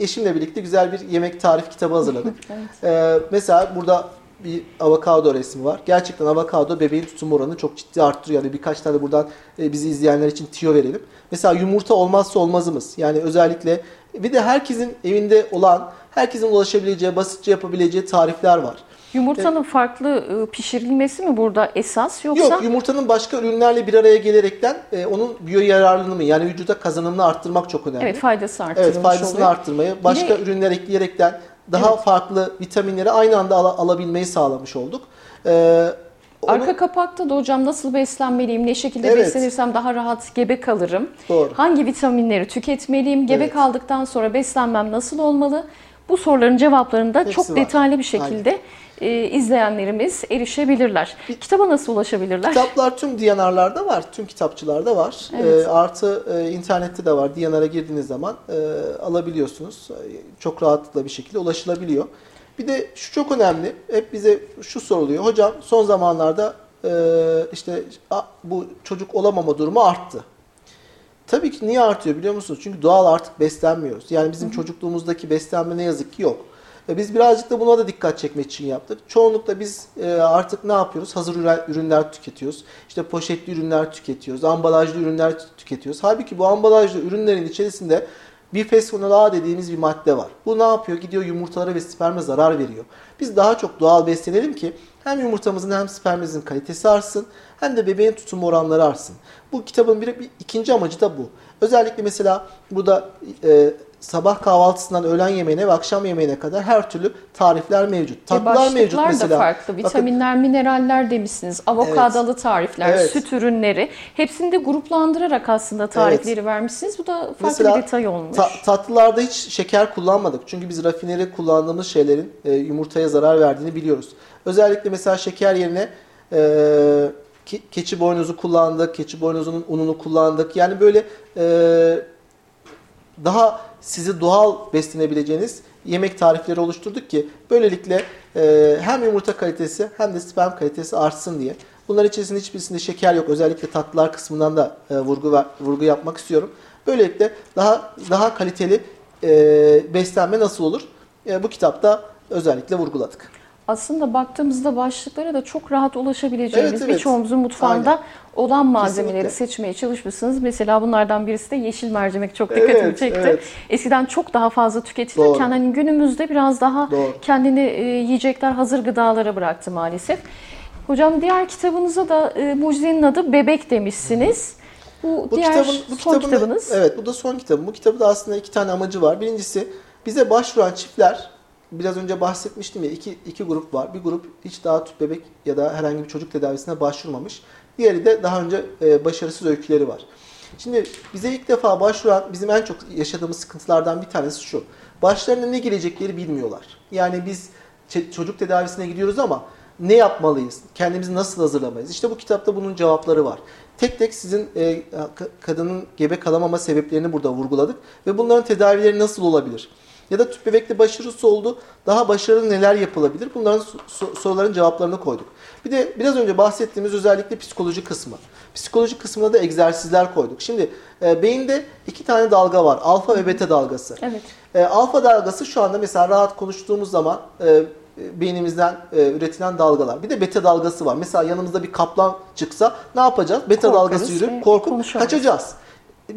eşimle birlikte güzel bir yemek tarif kitabı hazırladık. evet. Mesela burada bir avokado resmi var. Gerçekten avokado bebeğin tutum oranını çok ciddi arttırıyor. Yani birkaç tane buradan bizi izleyenler için tiyo verelim. Mesela yumurta olmazsa olmazımız. Yani özellikle bir de herkesin evinde olan, herkesin ulaşabileceği, basitçe yapabileceği tarifler var. Yumurtanın farklı ıı, pişirilmesi mi burada esas yoksa? Yok yumurtanın başka ürünlerle bir araya gelerekten e, onun biyo yararlılığını yani vücuda kazanımını arttırmak çok önemli. Evet faydası arttırılmış Evet faydasını oluyor. arttırmayı başka de, ürünler ekleyerekten daha evet. farklı vitaminleri aynı anda al- alabilmeyi sağlamış olduk. Ee, onu... Arka kapakta da hocam nasıl beslenmeliyim, ne şekilde evet. beslenirsem daha rahat gebe kalırım, Doğru. hangi vitaminleri tüketmeliyim, gebe evet. kaldıktan sonra beslenmem nasıl olmalı? Bu soruların cevaplarını da Hepsi çok var. detaylı bir şekilde e, izleyenlerimiz erişebilirler. Kitaba nasıl ulaşabilirler? Kitaplar tüm DNR'larda var, tüm kitapçılarda var. Evet. E, artı e, internette de var. DNR'a girdiğiniz zaman e, alabiliyorsunuz. E, çok rahatlıkla bir şekilde ulaşılabiliyor. Bir de şu çok önemli. Hep bize şu soruluyor. Hocam son zamanlarda e, işte bu çocuk olamama durumu arttı. Tabii ki niye artıyor biliyor musunuz? Çünkü doğal artık beslenmiyoruz. Yani bizim Hı-hı. çocukluğumuzdaki beslenme ne yazık ki yok. Ve biz birazcık da buna da dikkat çekmek için yaptık. Çoğunlukla biz e, artık ne yapıyoruz? Hazır ürünler tüketiyoruz. İşte poşetli ürünler tüketiyoruz. Ambalajlı ürünler tüketiyoruz. Halbuki bu ambalajlı ürünlerin içerisinde Bifesfonol A dediğimiz bir madde var. Bu ne yapıyor? Gidiyor yumurtalara ve sperme zarar veriyor. Biz daha çok doğal beslenelim ki hem yumurtamızın hem spermimizin kalitesi artsın hem de bebeğin tutum oranları artsın. Bu kitabın bir, bir ikinci amacı da bu. Özellikle mesela burada e, sabah kahvaltısından öğlen yemeğine ve akşam yemeğine kadar her türlü tarifler mevcut. E, Tatlılar e mevcut mesela. da farklı. Vitaminler, Bakın, mineraller demişsiniz. Avokadalı evet, tarifler, evet. süt ürünleri. Hepsini de gruplandırarak aslında tarifleri evet. vermişsiniz. Bu da farklı mesela, bir detay olmuş. Ta- tatlılarda hiç şeker kullanmadık. Çünkü biz rafineri kullandığımız şeylerin e, yumurtaya zarar verdiğini biliyoruz. Özellikle mesela şeker yerine e, keçi boynuzu kullandık. Keçi boynuzunun ununu kullandık. Yani böyle e, daha sizi doğal beslenebileceğiniz yemek tarifleri oluşturduk ki böylelikle e, hem yumurta kalitesi hem de sperm kalitesi artsın diye. Bunların içerisinde hiçbirisinde şeker yok. Özellikle tatlılar kısmından da e, vurgu vurgu yapmak istiyorum. Böylelikle daha daha kaliteli e, beslenme nasıl olur? E, bu kitapta özellikle vurguladık aslında baktığımızda başlıklara da çok rahat ulaşabileceğimiz evet, evet. birçoğumuzun mutfağında Aynen. olan malzemeleri Kesinlikle. seçmeye çalışmışsınız. Mesela bunlardan birisi de yeşil mercimek çok dikkatimi evet, çekti. Evet. Eskiden çok daha fazla tüketilirken hani günümüzde biraz daha Doğru. kendini e, yiyecekler hazır gıdalara bıraktı maalesef. Hocam diğer kitabınıza da e, mucizenin adı Bebek demişsiniz. Bu, bu diğer kitabın, bu son kitabınız. Evet bu da son kitabım. Bu kitabı da aslında iki tane amacı var. Birincisi bize başvuran çiftler biraz önce bahsetmiştim ya iki, iki grup var. Bir grup hiç daha tüp bebek ya da herhangi bir çocuk tedavisine başvurmamış. Diğeri de daha önce e, başarısız öyküleri var. Şimdi bize ilk defa başvuran bizim en çok yaşadığımız sıkıntılardan bir tanesi şu. Başlarına ne gelecekleri bilmiyorlar. Yani biz çocuk tedavisine gidiyoruz ama ne yapmalıyız? Kendimizi nasıl hazırlamayız? İşte bu kitapta bunun cevapları var. Tek tek sizin e, kadının gebe kalamama sebeplerini burada vurguladık ve bunların tedavileri nasıl olabilir? Ya da tüp bebekte başarısı oldu. Daha başarılı neler yapılabilir? Bunların soruların cevaplarını koyduk. Bir de biraz önce bahsettiğimiz özellikle psikoloji kısmı. Psikoloji kısmına da egzersizler koyduk. Şimdi e, beyinde iki tane dalga var. Alfa ve beta dalgası. Evet. E, alfa dalgası şu anda mesela rahat konuştuğumuz zaman e, beynimizden e, üretilen dalgalar. Bir de beta dalgası var. Mesela yanımızda bir kaplan çıksa ne yapacağız? Beta Korkarız dalgası yürüp korkup kaçacağız.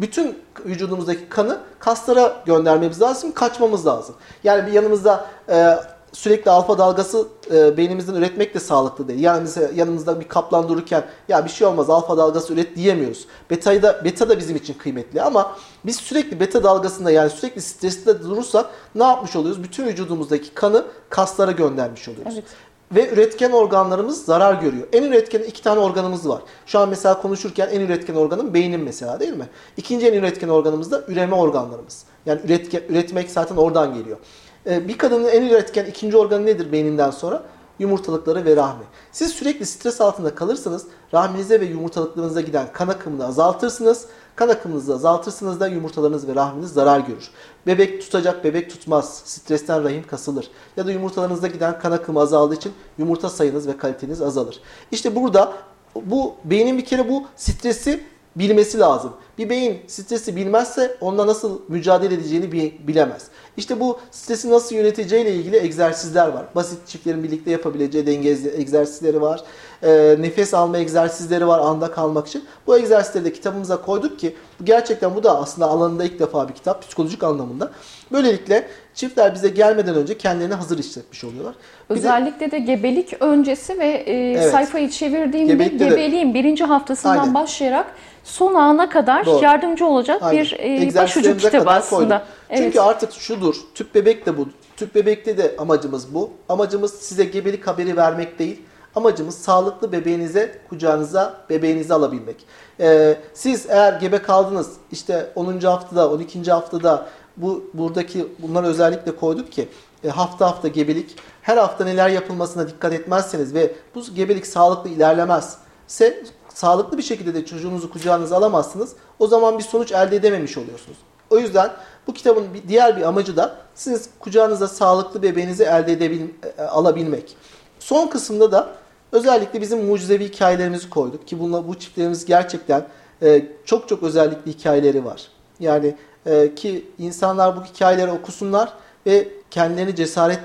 Bütün vücudumuzdaki kanı kaslara göndermemiz lazım, kaçmamız lazım. Yani bir yanımızda e, sürekli alfa dalgası e, beynimizden üretmek de sağlıklı değil. Yani mesela yanımızda bir kaplan dururken ya bir şey olmaz alfa dalgası üret diyemiyoruz. Beta'yı da beta da bizim için kıymetli ama biz sürekli beta dalgasında yani sürekli stresli durursak ne yapmış oluyoruz? Bütün vücudumuzdaki kanı kaslara göndermiş oluyoruz. Evet. Ve üretken organlarımız zarar görüyor. En üretken iki tane organımız var. Şu an mesela konuşurken en üretken organım beynim mesela değil mi? İkinci en üretken organımız da üreme organlarımız. Yani üretken, üretmek zaten oradan geliyor. Ee, bir kadının en üretken ikinci organı nedir beyninden sonra? Yumurtalıkları ve rahmi. Siz sürekli stres altında kalırsanız rahminize ve yumurtalıklarınıza giden kan akımını azaltırsınız. Kan akımınızı azaltırsınız da yumurtalarınız ve rahminiz zarar görür. Bebek tutacak, bebek tutmaz. Stresten rahim kasılır. Ya da yumurtalarınızda giden kan akımı azaldığı için yumurta sayınız ve kaliteniz azalır. İşte burada bu beynin bir kere bu stresi bilmesi lazım. Bir beyin stresi bilmezse onunla nasıl mücadele edeceğini bilemez. İşte bu stresi nasıl yöneteceğiyle ilgili egzersizler var. Basit çiftlerin birlikte yapabileceği denge egzersizleri var. E, nefes alma egzersizleri var anda kalmak için. Bu egzersizleri de kitabımıza koyduk ki gerçekten bu da aslında alanında ilk defa bir kitap psikolojik anlamında. Böylelikle çiftler bize gelmeden önce kendilerini hazır hissetmiş oluyorlar. Bir Özellikle de, de gebelik öncesi ve e, evet. sayfayı çevirdiğimde Gebelikte gebeliğin de, birinci haftasından aynen. başlayarak son ana kadar Doğru. yardımcı olacak aynen. bir e, başucu kitabı aslında. Evet. Çünkü artık şudur, tüp bebek de bu. Tüp bebekte de amacımız bu. Amacımız size gebelik haberi vermek değil. Amacımız sağlıklı bebeğinize, kucağınıza, bebeğinizi alabilmek. Ee, siz eğer gebe kaldınız, işte 10. haftada, 12. haftada bu buradaki bunları özellikle koyduk ki e, hafta hafta gebelik, her hafta neler yapılmasına dikkat etmezseniz ve bu gebelik sağlıklı ilerlemezse sağlıklı bir şekilde de çocuğunuzu kucağınıza alamazsınız. O zaman bir sonuç elde edememiş oluyorsunuz. O yüzden bu kitabın bir, diğer bir amacı da siz kucağınıza sağlıklı bebeğinizi elde edebil, e, alabilmek. Son kısımda da özellikle bizim mucizevi hikayelerimizi koyduk ki bunla, bu çiftlerimiz gerçekten e, çok çok özellikli hikayeleri var. Yani e, ki insanlar bu hikayeleri okusunlar ve kendilerini cesaret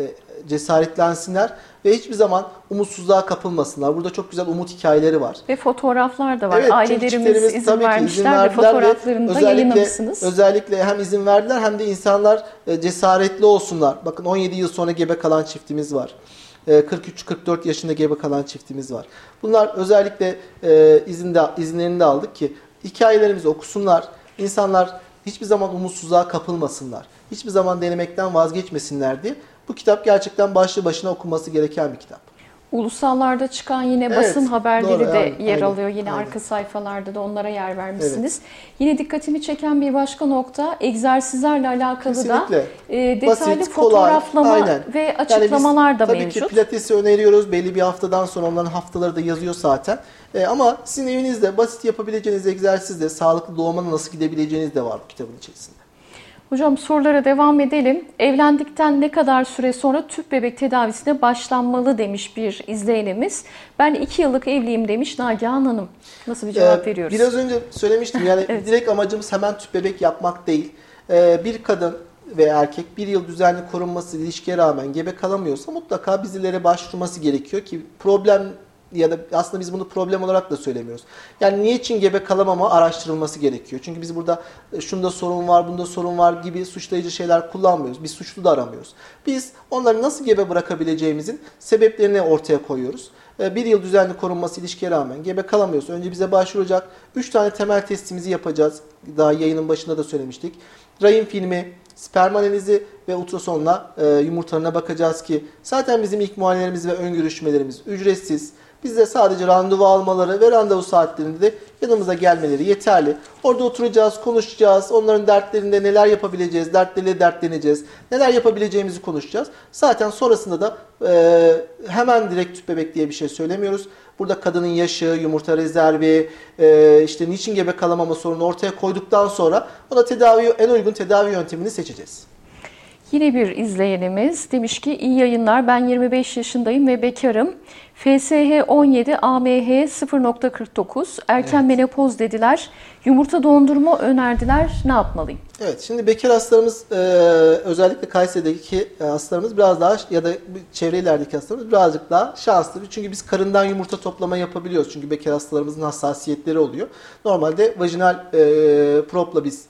e, cesaretlensinler ve hiçbir zaman umutsuzluğa kapılmasınlar. Burada çok güzel umut hikayeleri var. Ve fotoğraflar da var. Evet, Ailelerimiz izin vermişler ve fotoğraflarını da yayınlamışsınız. Özellikle hem izin verdiler hem de insanlar e, cesaretli olsunlar. Bakın 17 yıl sonra gebe kalan çiftimiz var. 43-44 e, yaşında gebe kalan çiftimiz var. Bunlar özellikle e, izinde, izinlerini de aldık ki hikayelerimizi okusunlar. İnsanlar hiçbir zaman umutsuzluğa kapılmasınlar. Hiçbir zaman denemekten vazgeçmesinler diye bu kitap gerçekten başlı başına okunması gereken bir kitap. Ulusallarda çıkan yine evet, basın haberleri doğru, de aynen, yer alıyor. Yine aynen. arka sayfalarda da onlara yer vermişsiniz. Evet. Yine dikkatimi çeken bir başka nokta egzersizlerle alakalı Kesinlikle. da e, detaylı Basit, fotoğraflama kolay, ve açıklamalar yani biz, da tabii mevcut. Tabii ki pilatesi öneriyoruz. Belli bir haftadan sonra onların haftaları da yazıyor zaten. E, ama sizin evinizde basit yapabileceğiniz egzersizle sağlıklı doğumuna nasıl gidebileceğiniz de var bu kitabın içerisinde. Hocam sorulara devam edelim. Evlendikten ne kadar süre sonra tüp bebek tedavisine başlanmalı demiş bir izleyenimiz. Ben iki yıllık evliyim demiş Nagihan Hanım. Nasıl bir cevap ee, veriyoruz? Biraz önce söylemiştim yani evet. direkt amacımız hemen tüp bebek yapmak değil. Ee, bir kadın ve erkek bir yıl düzenli korunması ilişkiye rağmen gebe kalamıyorsa mutlaka bizlere başvurması gerekiyor ki problem ya da aslında biz bunu problem olarak da söylemiyoruz. Yani niye için gebe kalamama araştırılması gerekiyor. Çünkü biz burada e, şunda sorun var, bunda sorun var gibi suçlayıcı şeyler kullanmıyoruz. Biz suçlu da aramıyoruz. Biz onları nasıl gebe bırakabileceğimizin sebeplerini ortaya koyuyoruz. E, bir yıl düzenli korunması ilişkiye rağmen gebe kalamıyorsa önce bize başvuracak. 3 tane temel testimizi yapacağız. Daha yayının başında da söylemiştik. Rahim filmi, sperm analizi ve ultrasonla e, yumurtalarına bakacağız ki zaten bizim ilk muayenelerimiz ve ön görüşmelerimiz ücretsiz. Bizde sadece randevu almaları ve randevu saatlerinde de yanımıza gelmeleri yeterli. Orada oturacağız, konuşacağız. Onların dertlerinde neler yapabileceğiz, dertleriyle dertleneceğiz. Neler yapabileceğimizi konuşacağız. Zaten sonrasında da e, hemen direkt tüp bebek diye bir şey söylemiyoruz. Burada kadının yaşı, yumurta rezervi, e, işte niçin gebe kalamama sorunu ortaya koyduktan sonra ona tedavi en uygun tedavi yöntemini seçeceğiz. Yine bir izleyenimiz demiş ki iyi yayınlar ben 25 yaşındayım ve bekarım. FSH 17, AMH 0.49, erken Evet. menopoz dediler. Yumurta dondurma önerdiler. Ne yapmalıyım? Evet, şimdi bekar hastalarımız e, özellikle Kayseri'deki e, hastalarımız biraz daha ya da çevre illerdeki hastalarımız birazcık daha şanslı. Çünkü biz karından yumurta toplama yapabiliyoruz. Çünkü bekar hastalarımızın hassasiyetleri oluyor. Normalde vajinal e, propla biz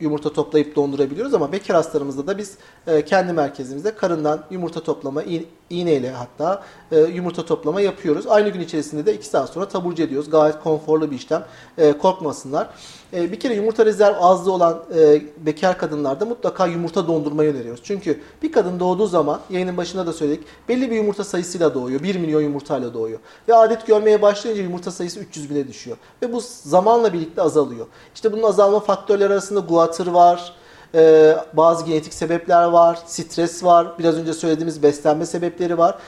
yumurta toplayıp dondurabiliyoruz ama bekar hastalarımızda da biz e, kendi merkezimizde karından yumurta toplama, iğ- iğneyle hatta e, yumurta toplama yapıyoruz. Aynı gün içerisinde de 2 saat sonra taburcu ediyoruz. Gayet konforlu bir işlem. E, korkmasınlar. E, bir kere yumurta rezerv azlığı olan e, bekar kadınlarda mutlaka yumurta dondurmayı öneriyoruz. Çünkü bir kadın doğduğu zaman yayının başında da söyledik belli bir yumurta sayısıyla doğuyor. 1 milyon yumurtayla doğuyor. Ve adet görmeye başlayınca yumurta sayısı 300 bine düşüyor. Ve bu zamanla birlikte azalıyor. İşte bunun azalma faktörleri arasında guatr var, e, bazı genetik sebepler var, stres var, biraz önce söylediğimiz beslenme sebepleri var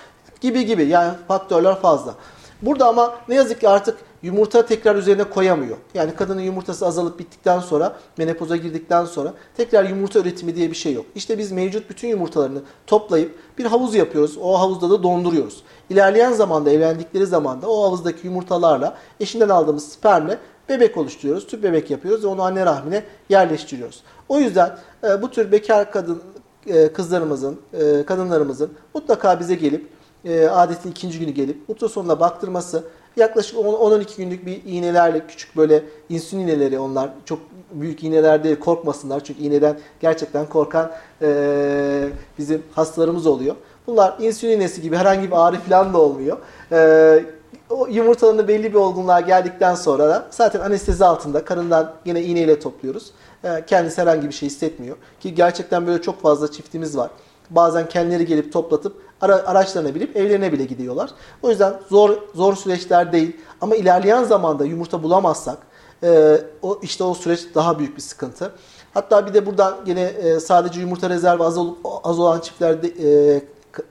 gibi gibi yani faktörler fazla. Burada ama ne yazık ki artık yumurta tekrar üzerine koyamıyor. Yani kadının yumurtası azalıp bittikten sonra, menopoza girdikten sonra tekrar yumurta üretimi diye bir şey yok. İşte biz mevcut bütün yumurtalarını toplayıp bir havuz yapıyoruz. O havuzda da donduruyoruz. İlerleyen zamanda, evlendikleri zamanda o havuzdaki yumurtalarla eşinden aldığımız spermle bebek oluşturuyoruz. Tüp bebek yapıyoruz ve onu anne rahmine yerleştiriyoruz. O yüzden e, bu tür bekar kadın e, kızlarımızın, e, kadınlarımızın mutlaka bize gelip e, adetin ikinci günü gelip ultrasonla baktırması yaklaşık 10-12 günlük bir iğnelerle küçük böyle insülin iğneleri onlar çok büyük iğneler değil korkmasınlar çünkü iğneden gerçekten korkan e, bizim hastalarımız oluyor. Bunlar insülin iğnesi gibi herhangi bir ağrı falan da olmuyor. E, o yumurtalarında belli bir olgunluğa geldikten sonra da zaten anestezi altında karından yine iğneyle topluyoruz. E, kendisi herhangi bir şey hissetmiyor. Ki gerçekten böyle çok fazla çiftimiz var. Bazen kendileri gelip toplatıp ara, araçlarına binip evlerine bile gidiyorlar. O yüzden zor zor süreçler değil. Ama ilerleyen zamanda yumurta bulamazsak e, o işte o süreç daha büyük bir sıkıntı. Hatta bir de buradan yine e, sadece yumurta rezervi az, olup, az olan çiftlerde e,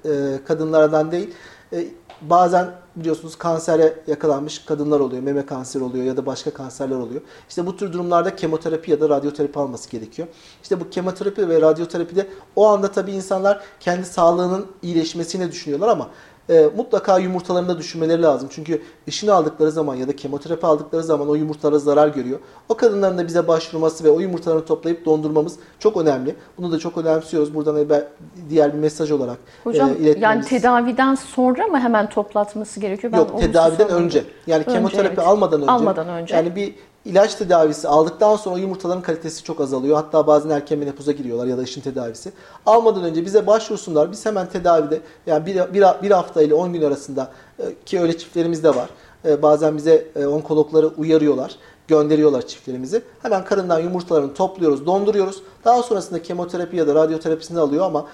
e, kadınlardan değil e, bazen biliyorsunuz kansere yakalanmış kadınlar oluyor. Meme kanseri oluyor ya da başka kanserler oluyor. İşte bu tür durumlarda kemoterapi ya da radyoterapi alması gerekiyor. İşte bu kemoterapi ve radyoterapide o anda tabii insanlar kendi sağlığının iyileşmesini düşünüyorlar ama e, mutlaka yumurtalarını da düşünmeleri lazım. Çünkü ışını aldıkları zaman ya da kemoterapi aldıkları zaman o yumurtalara zarar görüyor. O kadınların da bize başvurması ve o yumurtalarını toplayıp dondurmamız çok önemli. Bunu da çok önemsiyoruz. Buradan e, diğer bir mesaj olarak Hocam e, iletmemiz. yani tedaviden sonra mı hemen toplatması gerekiyor? Ben Yok tedaviden önce. Yani Önce, kemoterapi evet. almadan önce. Almadan önce. Yani bir ilaç tedavisi aldıktan sonra yumurtaların kalitesi çok azalıyor. Hatta bazen erken menopoza giriyorlar ya da ışın tedavisi. Almadan önce bize başvursunlar. Biz hemen tedavide yani bir, bir, bir hafta ile 10 gün arasında e, ki öyle çiftlerimiz de var. E, Bazen bize e, onkologları uyarıyorlar. Gönderiyorlar çiftlerimizi. Hemen karından yumurtalarını topluyoruz, donduruyoruz. Daha sonrasında kemoterapi ya da radyoterapisini alıyor ama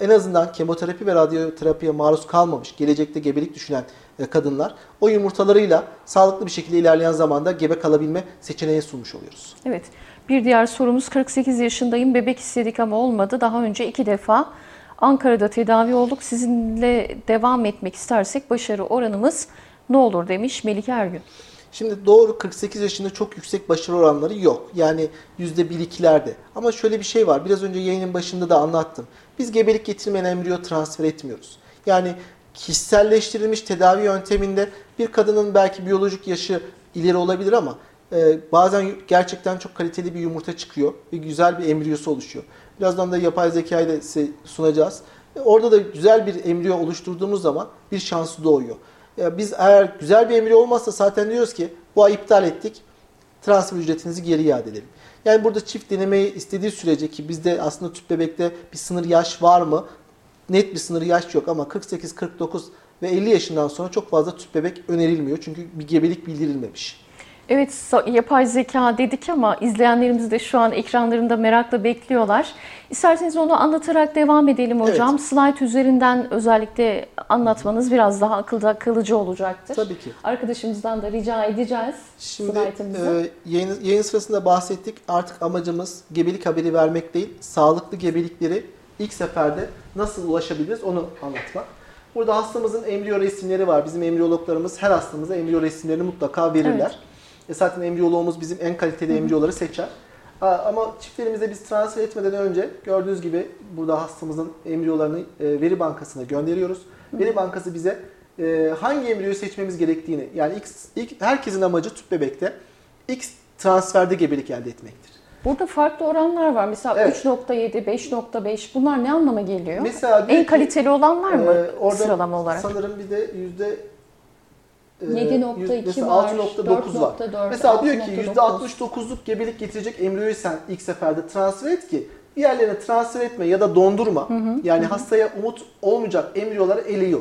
en azından kemoterapi ve radyoterapiye maruz kalmamış, gelecekte gebelik düşünen kadınlar o yumurtalarıyla sağlıklı bir şekilde ilerleyen zamanda gebe kalabilme seçeneği sunmuş oluyoruz. Evet. Bir diğer sorumuz 48 yaşındayım. Bebek istedik ama olmadı. Daha önce iki defa Ankara'da tedavi olduk. Sizinle devam etmek istersek başarı oranımız ne olur demiş Melike Ergün. Şimdi doğru 48 yaşında çok yüksek başarı oranları yok. Yani %1-2'lerde. Ama şöyle bir şey var. Biraz önce yayının başında da anlattım. Biz gebelik getirmeyen embriyo transfer etmiyoruz. Yani kişiselleştirilmiş tedavi yönteminde bir kadının belki biyolojik yaşı ileri olabilir ama e, bazen gerçekten çok kaliteli bir yumurta çıkıyor ve güzel bir embriyosu oluşuyor. Birazdan da yapay zekayı da size sunacağız. E, Orada da güzel bir embriyo oluşturduğumuz zaman bir şansı doğuyor. Ya biz eğer güzel bir embriyo olmazsa zaten diyoruz ki bu ay iptal ettik. Transfer ücretinizi geri iade edelim. Yani burada çift denemeyi istediği sürece ki bizde aslında tüp bebekte bir sınır yaş var mı? Net bir sınır yaş yok ama 48, 49 ve 50 yaşından sonra çok fazla tüp bebek önerilmiyor. Çünkü bir gebelik bildirilmemiş. Evet yapay zeka dedik ama izleyenlerimiz de şu an ekranlarında merakla bekliyorlar. İsterseniz onu anlatarak devam edelim hocam. Slide üzerinden özellikle anlatmanız biraz daha akılda kalıcı olacaktır. Tabii ki. Arkadaşımızdan da rica edeceğiz Şimdi e, yayın, yayın sırasında bahsettik. Artık amacımız gebelik haberi vermek değil, sağlıklı gebelikleri ilk seferde nasıl ulaşabiliriz onu anlatmak. Burada hastamızın embriyo resimleri var. Bizim embriyologlarımız her hastamıza embriyo resimlerini mutlaka verirler. Evet. E zaten embriyoloğumuz bizim en kaliteli embriyoları seçer. Ama çiftlerimize biz transfer etmeden önce gördüğünüz gibi burada hastamızın embriyolarını e, veri bankasına gönderiyoruz. Veri bankası bize e, hangi embriyoyu seçmemiz gerektiğini yani ilk, ilk herkesin amacı tüp bebekte X transferde gebelik elde etmektir. Burada farklı oranlar var. Mesela Evet. 3.7, 5.5 bunlar ne anlama geliyor? Mesela en kaliteli olanlar mı e, orada sıralama olarak? Sanırım bir de yüzde e, 7.2 yüz- mesela var, 6.9 var. 4.4, Mesela diyor ki 6.9. %69'luk gebelik getirecek embriyoyu sen ilk seferde transfer et ki diğerlerine transfer etme ya da dondurma. Yani hastaya umut olmayacak embriyoları eliyor.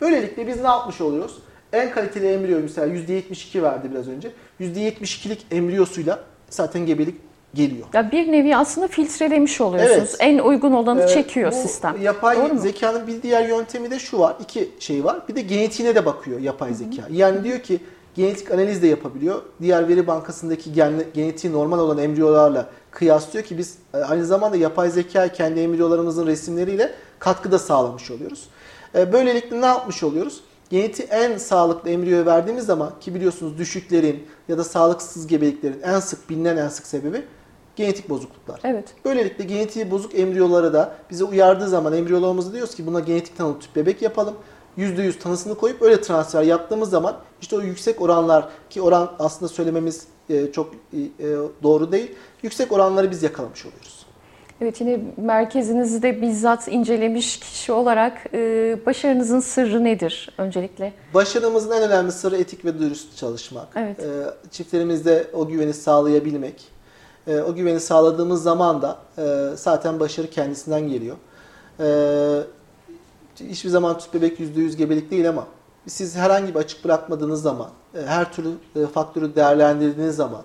Böylelikle biz ne yapmış oluyoruz? En kaliteli embriyo mesela %72 verdi biraz önce. %72'lik embriyosuyla zaten gebelik geliyor. Ya bir nevi aslında filtrelemiş oluyorsunuz. Evet. En uygun olanı Ee, çekiyor bu sistem. Yapay Doğru mu? zekanın bir diğer yöntemi de şu var. İki şey var. Bir de genetiğine de bakıyor yapay zeka. Yani diyor ki genetik analiz de yapabiliyor. Diğer veri bankasındaki gen- genetiği normal olan embriyolarla kıyaslıyor ki biz e, aynı zamanda yapay zeka kendi embriyolarımızın resimleriyle katkı da sağlamış oluyoruz. E, Böylelikle ne yapmış oluyoruz? Genetiği en sağlıklı embriyoya verdiğimiz zaman ki biliyorsunuz düşüklerin ya da sağlıksız gebeliklerin en sık bilinen en sık sebebi genetik bozukluklar. Evet. Böylelikle genetiği bozuk embriyoları da bize uyardığı zaman embriyolarımızı diyoruz ki buna genetik tanılı tüp bebek yapalım. %100 tanısını koyup öyle transfer yaptığımız zaman işte o yüksek oranlar ki oran aslında söylememiz e, çok e, doğru değil. Yüksek oranları biz yakalamış oluyoruz. Evet yine merkezinizi de bizzat incelemiş kişi olarak e, başarınızın sırrı nedir öncelikle? Başarımızın en önemli sırrı etik ve dürüst çalışmak. Evet. E, çiftlerimizde o güveni sağlayabilmek. E, o güveni sağladığımız zaman da e, zaten başarı kendisinden geliyor. E, hiçbir zaman tüp bebek %100 gebelik değil ama siz herhangi bir açık bırakmadığınız zaman, e, her türlü e, faktörü değerlendirdiğiniz zaman,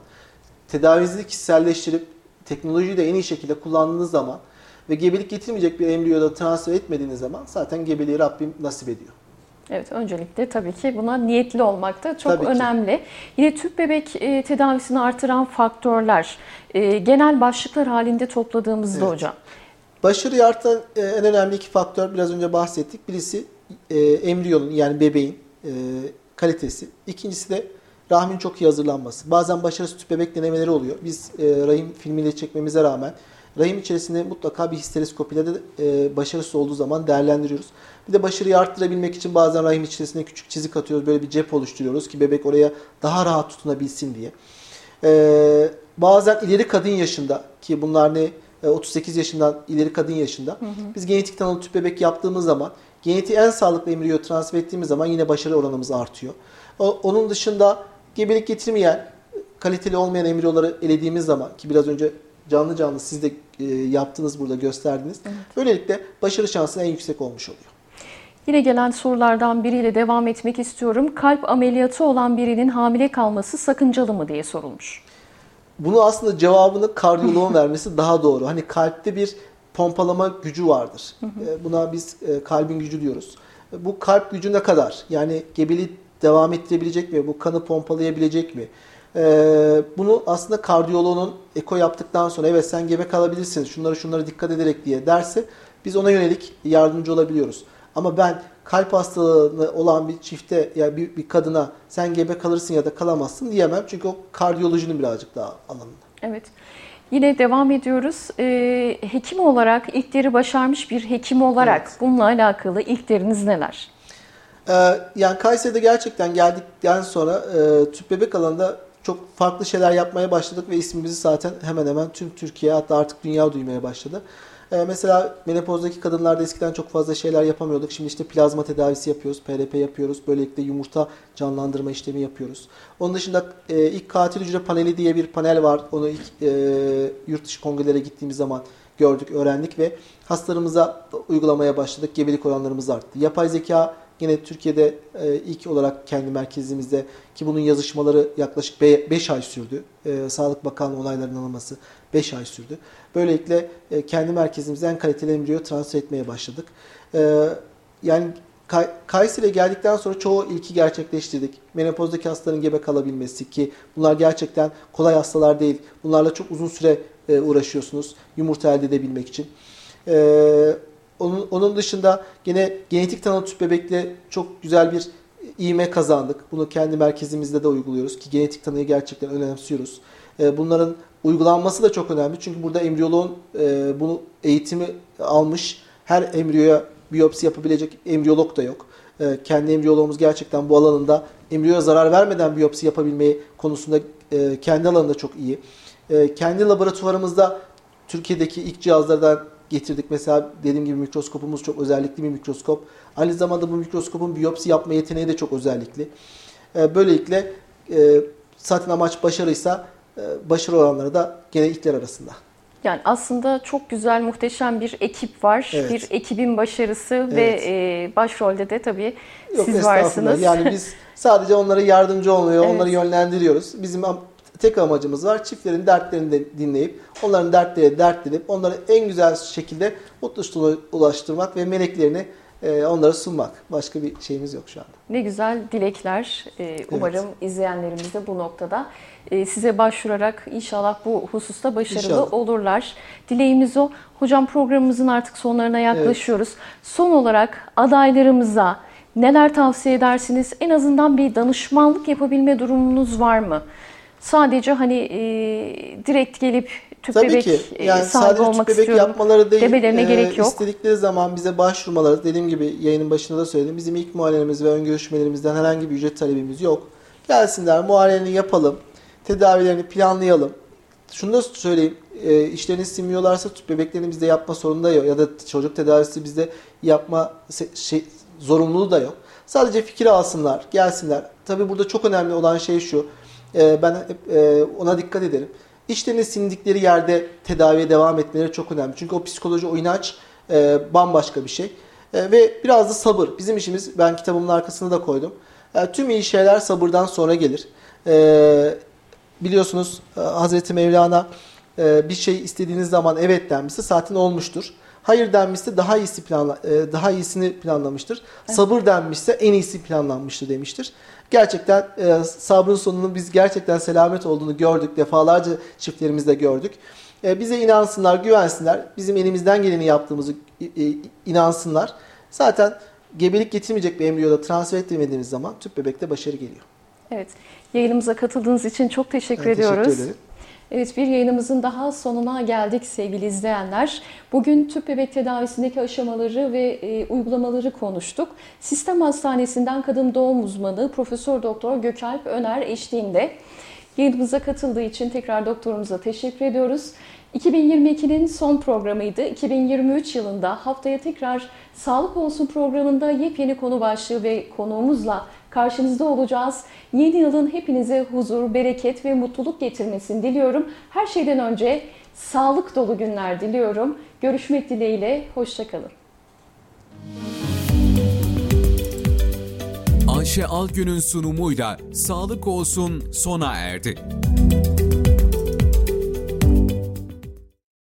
tedavinizi kişiselleştirip teknolojiyi de en iyi şekilde kullandığınız zaman ve gebelik getirmeyecek bir embriyoda transfer etmediğiniz zaman zaten gebeliği Rabbim nasip ediyor. Evet öncelikle tabii ki buna niyetli olmak da çok Tabii ki. önemli. Yine tüp bebek e, tedavisini artıran faktörler e, genel başlıklar halinde topladığımızda Evet. hocam. Başarıyı artan e, en önemli iki faktör biraz önce bahsettik. Birisi e, embriyonun yani bebeğin e, kalitesi. İkincisi de rahmin çok iyi hazırlanması. Bazen başarısız tüp bebek denemeleri oluyor. Biz e, rahim filmiyle çekmemize rağmen rahim içerisinde mutlaka bir histeroskopiyle de e, başarısız olduğu zaman değerlendiriyoruz. Bir de başarıyı arttırabilmek için bazen rahim içerisine küçük çizik atıyoruz. Böyle bir cep oluşturuyoruz ki bebek oraya daha rahat tutunabilsin diye. Ee, bazen ileri kadın yaşında ki bunlar ne e, 38 yaşından ileri kadın yaşında biz genetik tanılı tüp bebek yaptığımız zaman genetiği en sağlıklı embriyo transfer ettiğimiz zaman yine başarı oranımız artıyor. O- onun dışında gebelik getirmeyen kaliteli olmayan embriyoları elediğimiz zaman ki biraz önce canlı canlı siz de e, yaptınız burada gösterdiniz. Böylelikle başarı şansı en yüksek olmuş oluyor. Yine gelen sorulardan biriyle devam etmek istiyorum. Kalp ameliyatı olan birinin hamile kalması sakıncalı mı diye sorulmuş. Bunu aslında cevabını kardiyoloğun vermesi daha doğru. Hani kalpte bir pompalama gücü vardır. E, Buna biz e, kalbin gücü diyoruz. E, Bu kalp gücü ne kadar? Yani gebeliği devam ettirebilecek mi? Bu kanı pompalayabilecek mi? E, Bunu aslında kardiyoloğun eko yaptıktan sonra evet sen gebe kalabilirsin, şunları şunlara dikkat ederek diye derse biz ona yönelik yardımcı olabiliyoruz. Ama ben kalp hastalığı olan bir çifte ya yani bir, bir kadına sen gebe kalırsın ya da kalamazsın diyemem. Çünkü o kardiyolojinin birazcık daha alanında. Evet. Yine devam ediyoruz. Ee, hekim olarak ilkleri başarmış bir hekim olarak Evet. bununla alakalı ilkleriniz neler? Ee, yani Kayseri'de gerçekten geldikten sonra e, tüp bebek alanında çok farklı şeyler yapmaya başladık ve ismimizi zaten hemen hemen tüm Türkiye hatta artık dünya duymaya başladı. Ee, mesela menopozdaki kadınlarda eskiden çok fazla şeyler yapamıyorduk. Şimdi işte plazma tedavisi yapıyoruz, PRP yapıyoruz. Böylelikle yumurta canlandırma işlemi yapıyoruz. Onun dışında e, ilk katil hücre paneli diye bir panel var. Onu ilk e, yurt dışı kongrelere gittiğimiz zaman gördük, öğrendik ve hastalarımıza uygulamaya başladık. Gebelik oranlarımız arttı. Yapay zeka Yine Türkiye'de e, ilk olarak kendi merkezimizde ki bunun yazışmaları yaklaşık 5 ay sürdü. E, Sağlık Bakanlığı onaylarının alınması 5 ay sürdü. Böylelikle e, kendi merkezimizde en kaliteli embriyo transfer etmeye başladık. E, yani Kay- Kayseri'ye geldikten sonra çoğu ilki gerçekleştirdik. Menopozdaki hastaların gebe kalabilmesi ki bunlar gerçekten kolay hastalar değil. Bunlarla çok uzun süre e, uğraşıyorsunuz yumurta elde edebilmek için. E, onun, onun dışında gene genetik tanılı tüp bebekle çok güzel bir iğme kazandık. Bunu kendi merkezimizde de uyguluyoruz ki genetik tanıyı gerçekten önemsiyoruz. E, bunların uygulanması da çok önemli. Çünkü burada embriyoloğun e, bunu eğitimi almış her embriyoya biyopsi yapabilecek embriyolog da yok. E, kendi embriyoloğumuz gerçekten bu alanında embriyoya zarar vermeden biyopsi yapabilmeyi konusunda e, kendi alanında çok iyi. E, kendi laboratuvarımızda Türkiye'deki ilk cihazlardan getirdik. Mesela dediğim gibi mikroskopumuz çok özellikli bir mikroskop. Aynı zamanda bu mikroskopun biyopsi yapma yeteneği de çok özellikli. E, böylelikle e, zaten amaç başarıysa e, başarı oranları da gene ilkler arasında. Yani aslında çok güzel, muhteşem bir ekip var. Evet. Bir ekibin başarısı evet. ve e, başrolde de tabii Yok, siz varsınız. Yani biz sadece onlara yardımcı olmuyor, evet. onları yönlendiriyoruz. Bizim tek amacımız var. Çiftlerin dertlerini de dinleyip, onların dertleri dertlenip, onları en güzel şekilde mutlu ulaştırmak ve meleklerini e, onlara sunmak. Başka bir şeyimiz yok şu anda. Ne güzel dilekler. E, umarım evet. izleyenlerimiz de bu noktada e, size başvurarak inşallah bu hususta başarılı inşallah. olurlar. Dileğimiz o. Hocam programımızın artık sonlarına yaklaşıyoruz. Evet. Son olarak adaylarımıza neler tavsiye edersiniz? En azından bir danışmanlık yapabilme durumunuz var mı? Sadece hani e, direkt gelip tüp Tabii bebek ki. E, yani sahibi olmak tüp bebek yapmaları değil, demelerine e, gerek yok. İstedikleri zaman bize başvurmaları, dediğim gibi yayının başında da söyledim. Bizim ilk muayenelerimiz ve ön görüşmelerimizden herhangi bir ücret talebimiz yok. Gelsinler, muayeneni yapalım, tedavilerini planlayalım. Şunu da söyleyeyim, e, işlerini sinmiyorlarsa tüp bebeklerini bizde yapma sorunu da yok. Ya da çocuk tedavisi bizde yapma şey, zorunluluğu da yok. Sadece fikir alsınlar, gelsinler. Tabii burada çok önemli olan şey şu, e, ben e, ona dikkat ederim İşlerini sindikleri yerde tedaviye devam etmeleri çok önemli. Çünkü o psikoloji, o inanç e, bambaşka bir şey. E, ve biraz da sabır. Bizim işimiz, ben kitabımın arkasına da koydum. E, tüm iyi şeyler sabırdan sonra gelir. Biliyorsunuz Hazreti Mevlana bir şey istediğiniz zaman evet denmişse zaten olmuştur. Hayır denmişse daha iyisi planla, e, daha iyisini planlamıştır. Evet. Sabır denmişse en iyisi planlanmıştır demiştir. Gerçekten e, sabrın sonunun biz gerçekten selamet olduğunu gördük. Defalarca çiftlerimizde gördük. E, bize inansınlar, güvensinler. Bizim elimizden geleni yaptığımızı e, inansınlar. Zaten gebelik getirmeyecek bir embriyoda transfer etmediğimiz zaman tüp bebekte başarı geliyor. Evet. Yayınımıza katıldığınız için çok teşekkür ben ediyoruz. Teşekkür ederim. Evet bir yayınımızın daha sonuna geldik sevgili izleyenler. Bugün tüp bebek tedavisindeki aşamaları ve e, uygulamaları konuştuk. Sistem Hastanesi'nden kadın doğum uzmanı Profesör Doktor Gökalp Öner eşliğinde yayınımıza katıldığı için tekrar doktorumuza teşekkür ediyoruz. 2022'nin son programıydı. 2023 yılında haftaya tekrar Sağlık Olsun programında yepyeni konu başlığı ve konuğumuzla karşınızda olacağız. Yeni yılın hepinize huzur, bereket ve mutluluk getirmesini diliyorum. Her şeyden önce sağlık dolu günler diliyorum. Görüşmek dileğiyle, hoşçakalın. Ayşe Algün'ün sunumuyla Sağlık Olsun sona erdi.